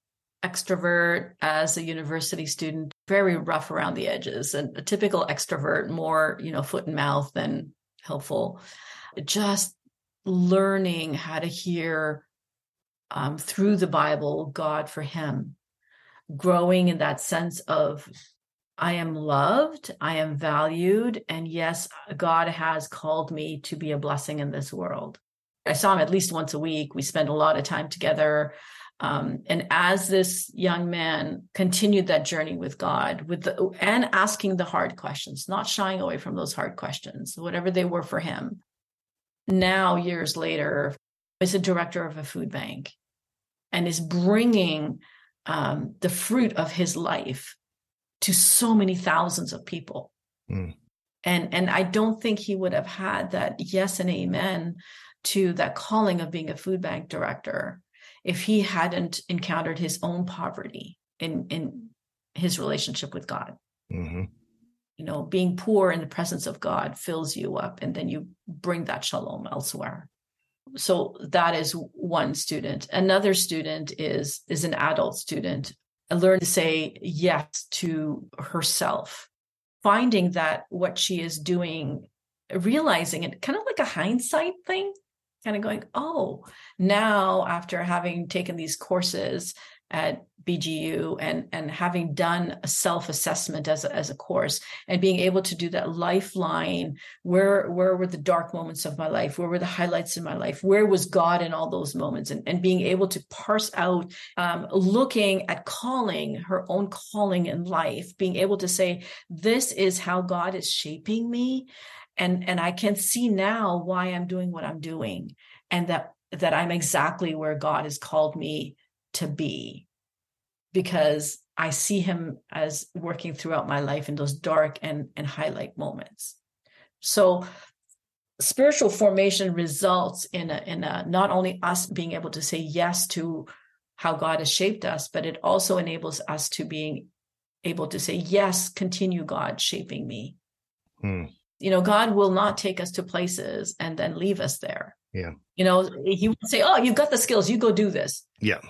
extrovert as a university student, very rough around the edges, and a typical extrovert, more, you know, foot and mouth than helpful. Just learning how to hear um, through the Bible God for him, growing in that sense of I am loved, I am valued, and yes, God has called me to be a blessing in this world. I saw him at least once a week. We spent a lot of time together. Um, and as this young man continued that journey with God, with the, and asking the hard questions, not shying away from those hard questions, whatever they were for him. Now, years later, is a director of a food bank and is bringing um, the fruit of his life to so many thousands of people. Mm. And and I don't think he would have had that yes and amen to that calling of being a food bank director if he hadn't encountered his own poverty in in his relationship with God. Mm-hmm. You know, being poor in the presence of God fills you up, and then you bring that shalom elsewhere. So that is one student. Another student is is an adult student. Learn to say yes to herself, finding that what she is doing, realizing it, kind of like a hindsight thing kind of going, oh, now after having taken these courses at BGU and and having done a self-assessment as a, as a course and being able to do that lifeline where where were the dark moments of my life? Where were the highlights in my life? Where was God in all those moments? And, and being able to parse out um, looking at calling her own calling in life being able to say this is how God is shaping me and and i can see now why i'm doing what i'm doing and that that i'm exactly where god has called me to be because i see him as working throughout my life in those dark and and highlight moments. So spiritual formation results in a in a not only us being able to say yes to how god has shaped us but it also enables us to being able to say yes continue god shaping me. Hmm. You know god will not take us to places and then leave us there. Yeah. You know he would say oh you've got the skills you go do this. Yeah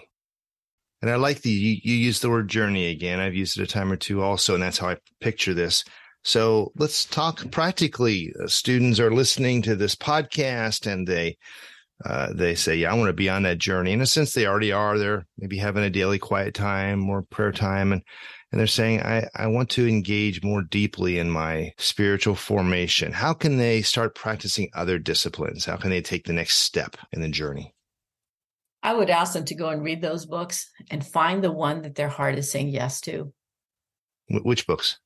and i like the you, you use the word journey again i've used it a time or two also and that's how i picture this so let's talk practically uh, students are listening to this podcast and they uh, they say, yeah, I want to be on that journey. In a sense, they already are. They're maybe having a daily quiet time or prayer time. And, and they're saying, I, I want to engage more deeply in my spiritual formation. How can they start practicing other disciplines? How can they take the next step in the journey? I would ask them to go and read those books and find the one that their heart is saying yes to. Which books?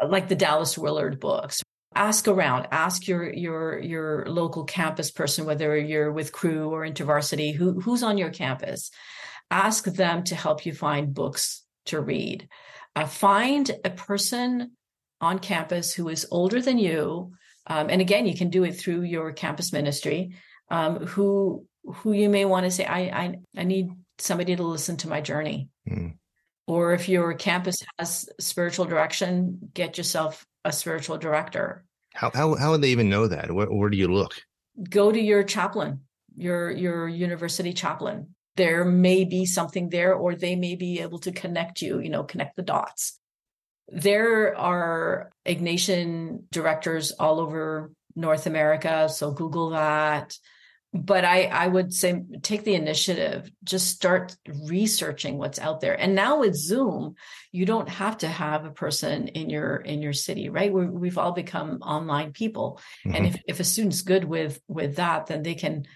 Like the Dallas Willard books ask around ask your your your local campus person whether you're with Cru or intervarsity who who's on your campus ask them to help you find books to read uh, find a person on campus who is older than you um, and again you can do it through your campus ministry um, who who you may want to say I, I i need somebody to listen to my journey mm. or if your campus has spiritual direction get yourself a spiritual director. How how how would they even know that? Where, where do you look? Go to your chaplain, your your university chaplain. There may be something there, or they may be able to connect you. You know, connect the dots. There are Ignatian directors all over North America, so Google that but I, I would say take the initiative just start researching what's out there. And now with zoom you don't have to have a person in your in your city right? We have all become online people. Mm-hmm. and if, if a student's good with with that then they can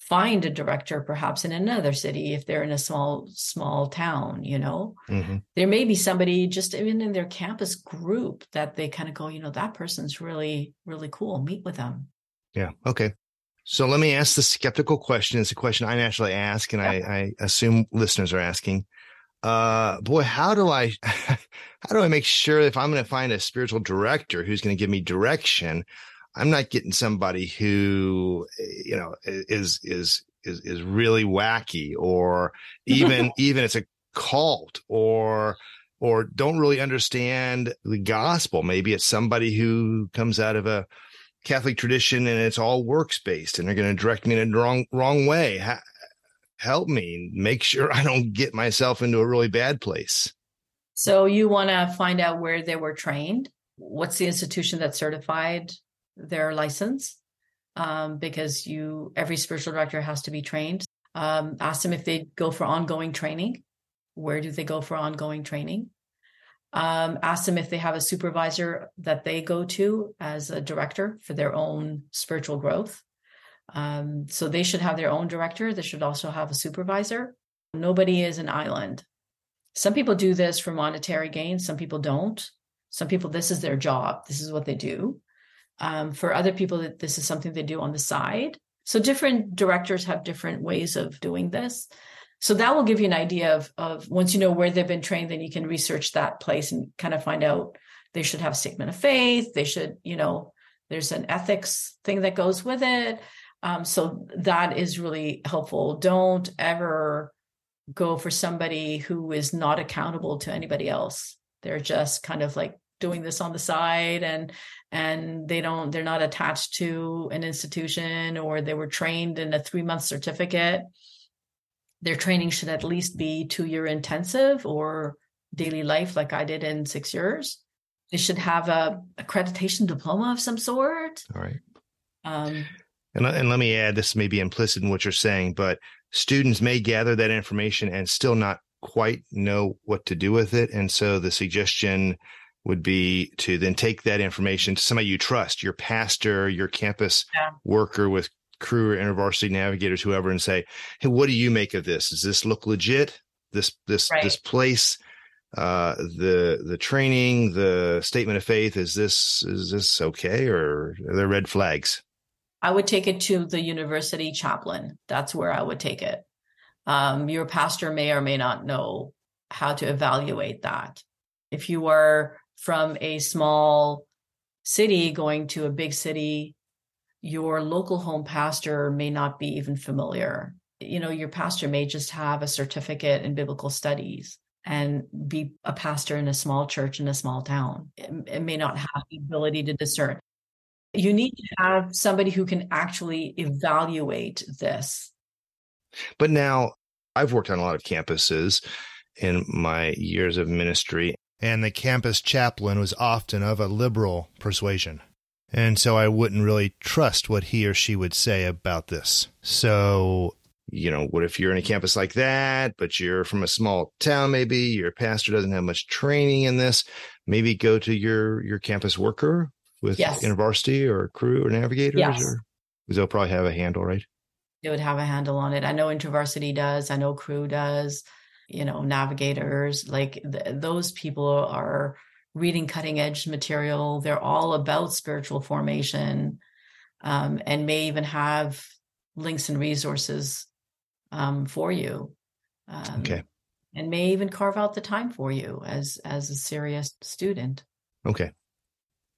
find a director perhaps in another city if they're in a small small town you know? Mm-hmm. there may be somebody just even in their campus group that they kind of go you know that person's really really cool. Meet with them. Yeah. Okay so let me ask the skeptical question. It's a question I naturally ask, and yeah. I, I, assume listeners are asking. Uh, boy, how do I, how do I make sure if I'm going to find a spiritual director who's going to give me direction, I'm not getting somebody who, you know, is is is is really wacky, or even even it's a cult, or or don't really understand the gospel. Maybe it's somebody who comes out of a Catholic tradition and it's all works based and they're going to direct me in a wrong, wrong way. Ha- help me make sure I don't get myself into a really bad place. So you want to find out where they were trained. What's the institution that certified their license? Um, because you, every spiritual director has to be trained. Um, ask them if they go for ongoing training. Where do they go for ongoing training? Um, ask them if they have a supervisor that they go to as a director for their own spiritual growth. Um, so they should have their own director. They should also have a supervisor. Nobody is an island. Some people do this for monetary gain, some people don't. Some people, this is their job, this is what they do. Um, for other people, this is something they do on the side. So different directors have different ways of doing this. So that will give you an idea of, of once you know where they've been trained, then you can research that place and kind of find out they should have a statement of faith. They should, you know, there's an ethics thing that goes with it. Um, so that is really helpful. Don't ever go for somebody who is not accountable to anybody else. They're just kind of like doing this on the side and and they don't they're not attached to an institution or they were trained in a 3 month certificate their training should at least be two year intensive or daily life like I did in six years. They should have a accreditation diploma of some sort. All right. Um, and, and let me add, this may be implicit in what you're saying, but students may gather that information and still not quite know what to do with it. And so the suggestion would be to then take that information to somebody you trust, your pastor, your campus yeah. worker with Cru or intervarsity navigators, whoever, and say, "Hey, what do you make of this? Does this look legit? This this right. this place, uh, the the training, the statement of faith, is this is this okay, or are there red flags?" I would take it to the university chaplain. That's where I would take it. Um, your pastor may or may not know how to evaluate that. If you are from a small city going to a big city your local home pastor may not be even familiar. You know, your pastor may just have a certificate in biblical studies and be a pastor in a small church in a small town. It, it may not have the ability to discern. You need to have somebody who can actually evaluate this. But now I've worked on a lot of campuses in my years of ministry. And the campus chaplain was often of a liberal persuasion. And so I wouldn't really trust what he or she would say about this. So, you know, what if you're in a campus like that, but you're from a small town, maybe your pastor doesn't have much training in this? Maybe go to your your campus worker with Yes. InterVarsity or Cru or navigators Yes. or because they'll probably have a handle, right? They would have a handle on it. I know InterVarsity does. I know Cru does. You know, navigators like th- those people are reading cutting edge material. They're all about spiritual formation, um, and may even have links and resources um, for you. Um, Okay. and may even carve out the time for you as as a serious student. Okay.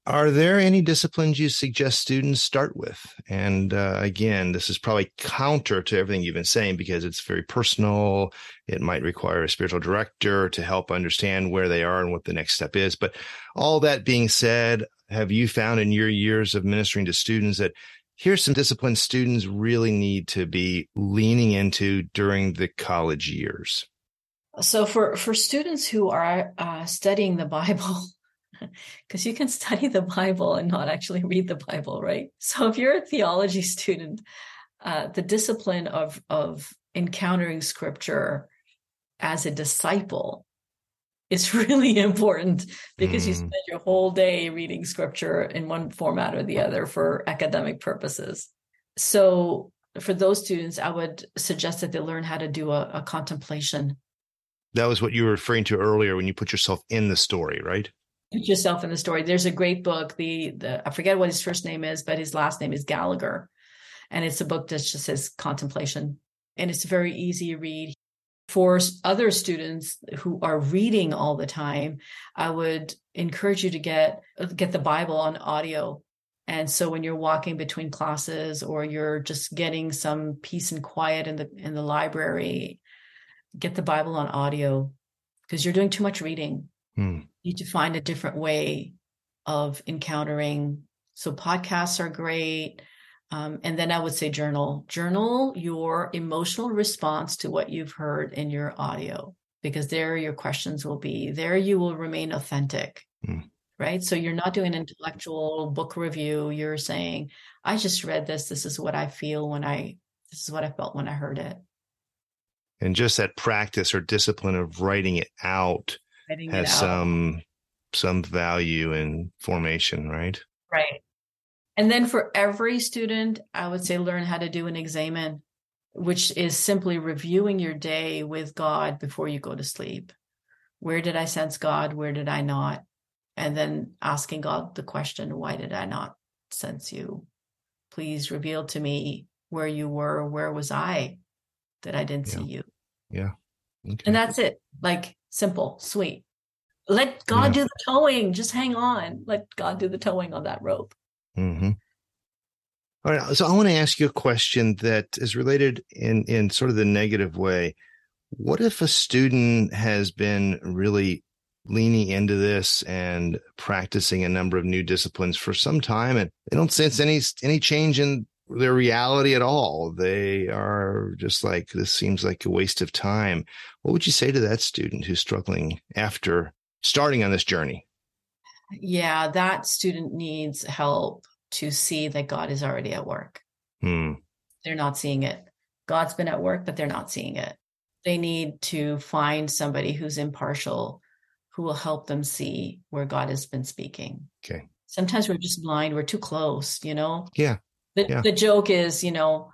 Are there any disciplines you suggest students start with? And uh, again, this is probably counter to everything you've been saying because it's very personal. It might require a spiritual director to help understand where they are and what the next step is. But all that being said, have you found in your years of ministering to students that here's some disciplines students really need to be leaning into during the college years? So for for students who are uh, studying the Bible, because you can study the Bible and not actually read the Bible, right? So if you're a theology student, uh, the discipline of of encountering Scripture as a disciple is really important because you Mm. spend your whole day reading Scripture in one format or the other for academic purposes. So for those students, I would suggest that they learn how to do a, a contemplation That was what you were referring to earlier when you put yourself in the story, right? Put yourself in the story. There's a great book. The the I forget what his first name is, but his last name is Gallagher, and it's a book that just says contemplation, and it's a very easy read. For other students who are reading all the time, I would encourage you to get get the Bible on audio. And so when you're walking between classes or you're just getting some peace and quiet in the in the library, get the Bible on audio because you're doing too much reading Hmm. Need to find a different way of encountering. So podcasts are great. Um, and then I would say journal, journal your emotional response to what you've heard in your audio, because there your questions will be. There you will remain authentic, Hmm. right? So you're not doing an intellectual book review. You're saying, I just read this. This is what I feel when I, this is what I felt when I heard it. and just that practice or discipline of writing it out has some some value in formation right Right. And then for every student, I would say learn how to do an examen, which is simply reviewing your day with God before you go to sleep. Where did I sense God? Where did I not? And then asking God the question, why did I not sense you? Please reveal to me where you were. Where was I that I didn't see you? okay. And that's it. Like simple, sweet. Let God Yeah. do the towing. Just hang on. Let God do the towing on that rope. Mm-hmm. all right so i want to ask you a question that is related in in sort of the negative way what if a student has been really leaning into this and practicing a number of new disciplines for some time and they don't sense any any change in their reality at all they are just like this seems like a waste of time what would you say to that student who's struggling after starting on this journey Yeah, that student needs help to see that God is already at work. hmm They're not seeing it. God's been at work, but they're not seeing it. They need to find somebody who's impartial who will help them see where God has been speaking. okay Sometimes we're just blind, we're too close, you know? Yeah, The, yeah. the joke is, you know,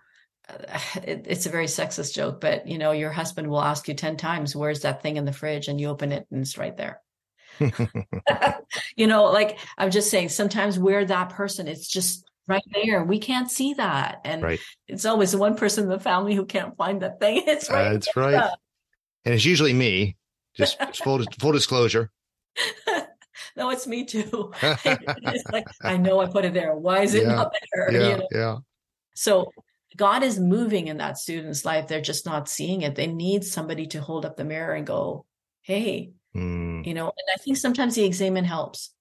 uh, it, it's a very sexist joke, but you know, your husband will ask you 10 times, where's that thing in the fridge? And you open it and it's right there. you know, like I'm just saying, sometimes we're that person. It's just right there. We can't see that. And right it's always the one person in the family who can't find that thing. It's right. that's right and it's usually me just full full disclosure no, it's me too. it's like, I know I put it there. Why is it Yeah, not there? yeah You know? yeah So God is moving in that student's life. They're just not seeing it. They need somebody to hold up the mirror and go, Hey, Hmm. you know and i think sometimes the examen helps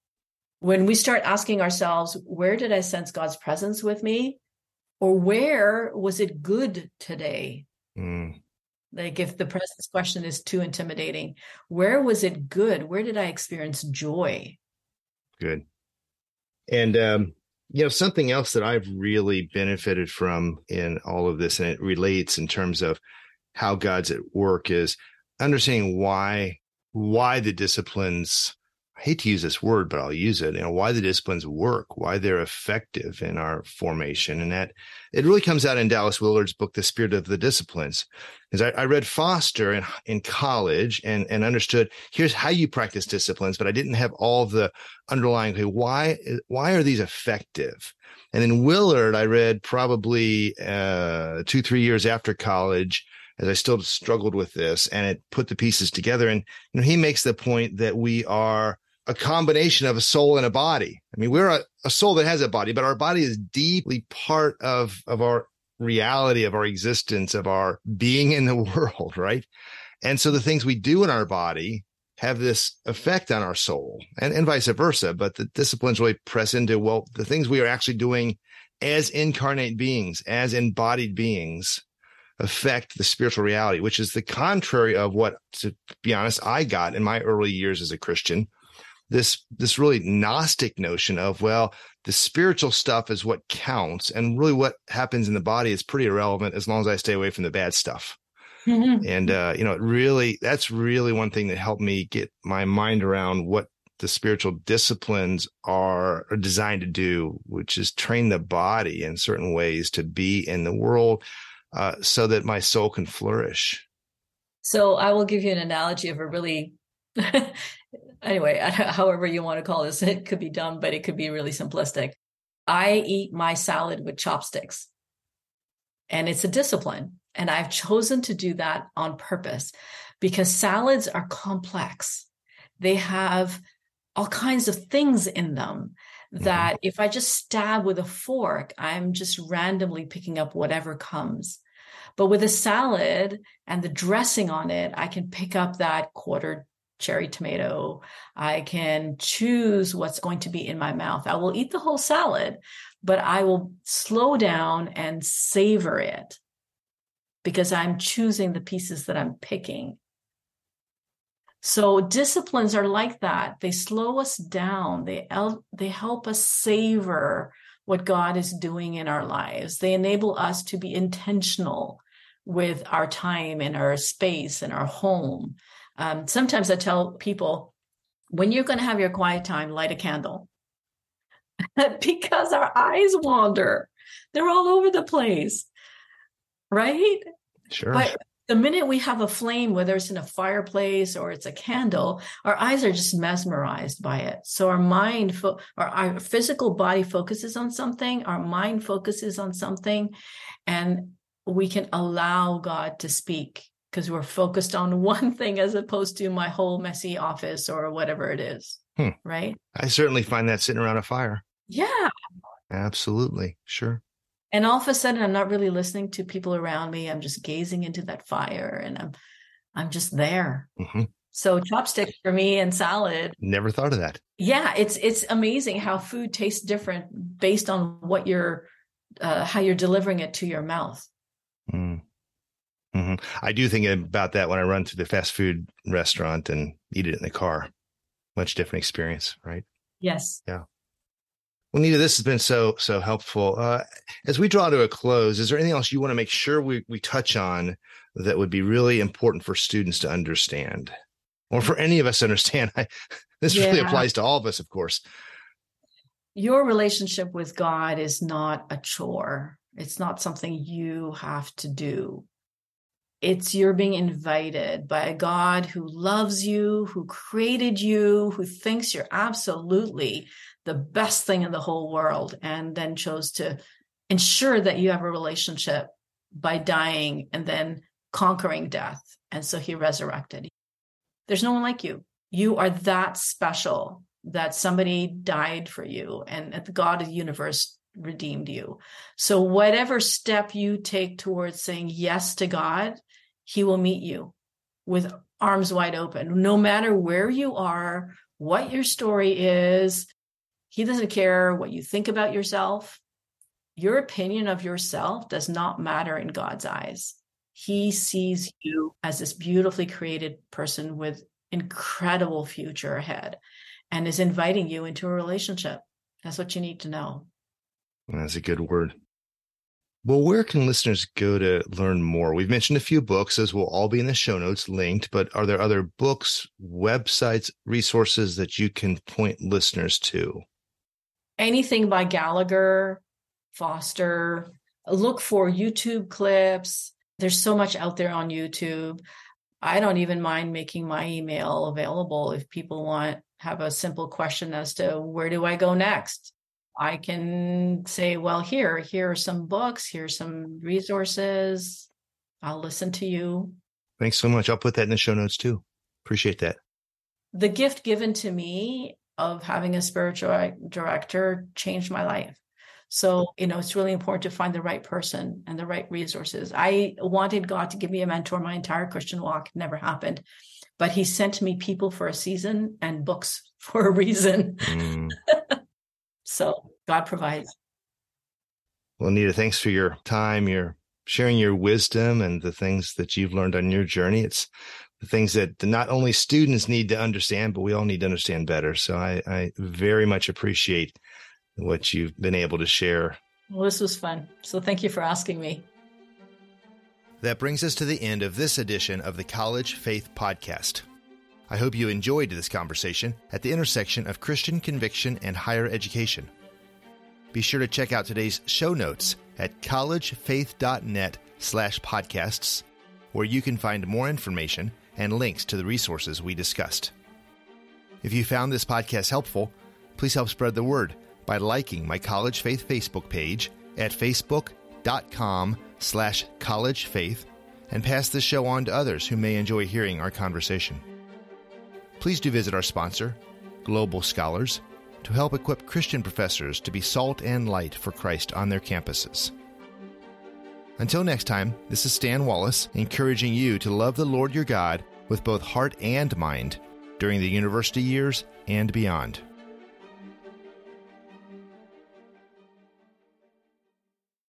when we start asking ourselves where did i sense god's presence with me or where was it good today Hmm. Like if the presence question is too intimidating where was it good? Where did i experience joy? Good. And um You know, something else that I've really benefited from in all of this, and it relates in terms of how God's at work, is understanding why why the disciplines I hate to use this word, but I'll use it, you know, why the disciplines work, why they're effective in our formation. And that it really comes out in Dallas Willard's book, The Spirit of the Disciplines. Because I, I, read Foster in, in college and, and understood here's how you practice disciplines, but I didn't have all the underlying, okay, why, why are these effective? And then Willard, I read probably uh, two, three years after college, as I still struggled with this and it put the pieces together. And you know, he makes the point that we are a combination of a soul and a body. I mean, we're a, a soul that has a body, but our body is deeply part of, of our reality, of our existence, of our being in the world, right? And so the things we do in our body have this effect on our soul and, and vice versa. But the disciplines really press into, well, the things we are actually doing as incarnate beings, as embodied beings affect the spiritual reality, which is the contrary of what, to be honest, I got in my early years as a Christian, this this really gnostic notion of well the spiritual stuff is what counts and really what happens in the body is pretty irrelevant as long as i stay away from the bad stuff mm-hmm. and uh, you know it really that's really one thing that helped me get my mind around what the spiritual disciplines are, are designed to do which is train the body in certain ways to be in the world uh, so that my soul can flourish so i will give you an analogy of a really anyway, however you want to call this, it could be dumb, but it could be really simplistic. I eat my salad with chopsticks, and it's a discipline. And I've chosen to do that on purpose because salads are complex. They have all kinds of things in them that mm-hmm. if I just stab with a fork, I'm just randomly picking up whatever comes. But with a salad and the dressing on it, I can pick up that quarter cherry tomato. I can choose what's going to be in my mouth. I will eat the whole salad, but I will slow down and savor it because I'm choosing the pieces that I'm picking. So disciplines are like that. They slow us down. They they help us savor what God is doing in our lives. They enable us to be intentional with our time and our space and our home um, sometimes I tell people when you're going to have your quiet time, light a candle because our eyes wander. They're all over the place, right? Sure. But the minute we have a flame, whether it's in a fireplace or it's a candle, our eyes are just mesmerized by it. So our mind, fo- or our physical body focuses on something, our mind focuses on something, and we can allow God to speak because we're focused on one thing as opposed to my whole messy office or whatever it is. Hmm. Right. I certainly find that sitting around a fire. Yeah. Absolutely. Sure. And all of a sudden I'm not really listening to people around me. I'm just gazing into that fire and I'm I'm just there. Mm-hmm. So chopsticks for me and salad. Never thought of that. Yeah, it's it's amazing how food tastes different based on what you're uh, how you're delivering it to your mouth. Mm. Mm-hmm. I do think about that when I run to the fast food restaurant and eat it in the car. Much different experience, right? Yes. Yeah. Well, Nita, this has been so so helpful. Uh, as we draw to a close, is there anything else you want to make sure we we touch on that would be really important for students to understand, or for any of us to understand? I, this yeah. really applies to all of us, of course. Your relationship with God is not a chore. It's not something you have to do it's you're being invited by a God who loves you, who created you, who thinks you're absolutely the best thing in the whole world, and then chose to ensure that you have a relationship by dying and then conquering death. And so he resurrected. There's no one like you. You are that special that somebody died for you and the God of the universe redeemed you. So whatever step you take towards saying yes to God, he will meet you with arms wide open. No matter where you are, what your story is, he doesn't care what you think about yourself. Your opinion of yourself does not matter in God's eyes. He sees you as this beautifully created person with incredible future ahead and is inviting you into a relationship. That's what you need to know. That's a good word. Well, where can listeners go to learn more? We've mentioned a few books, as will all be in the show notes linked, but are there other books, websites, resources that you can point listeners to? Anything by Gallagher, Foster. Look for YouTube clips. There's so much out there on YouTube. I don't even mind making my email available if people want have a simple question as to where do I go next? I can say, well, here, here are some books, here's some resources. I'll listen to you. Thanks so much. I'll put that in the show notes too. Appreciate that. The gift given to me of having a spiritual director changed my life. So, you know, it's really important to find the right person and the right resources. I wanted God to give me a mentor my entire Christian walk, never happened. But he sent me people for a season and books for a reason. Mm. So God provides. Well, Nita, thanks for your time, your sharing your wisdom and the things that you've learned on your journey. It's the things that not only students need to understand, but we all need to understand better. So I, I very much appreciate what you've been able to share. Well, this was fun. So thank you for asking me. That brings us to the end of this edition of the College Faith Podcast. I hope you enjoyed this conversation at the intersection of Christian conviction and higher education. Be sure to check out today's show notes at collegefaith.net slash podcasts, where you can find more information and links to the resources we discussed. If you found this podcast helpful, please help spread the word by liking my College Faith Facebook page at facebook.com slash collegefaith and pass this show on to others who may enjoy hearing our conversation please do visit our sponsor, Global Scholars, to help equip Christian professors to be salt and light for Christ on their campuses. Until next time, this is Stan Wallace encouraging you to love the Lord your God with both heart and mind during the university years and beyond.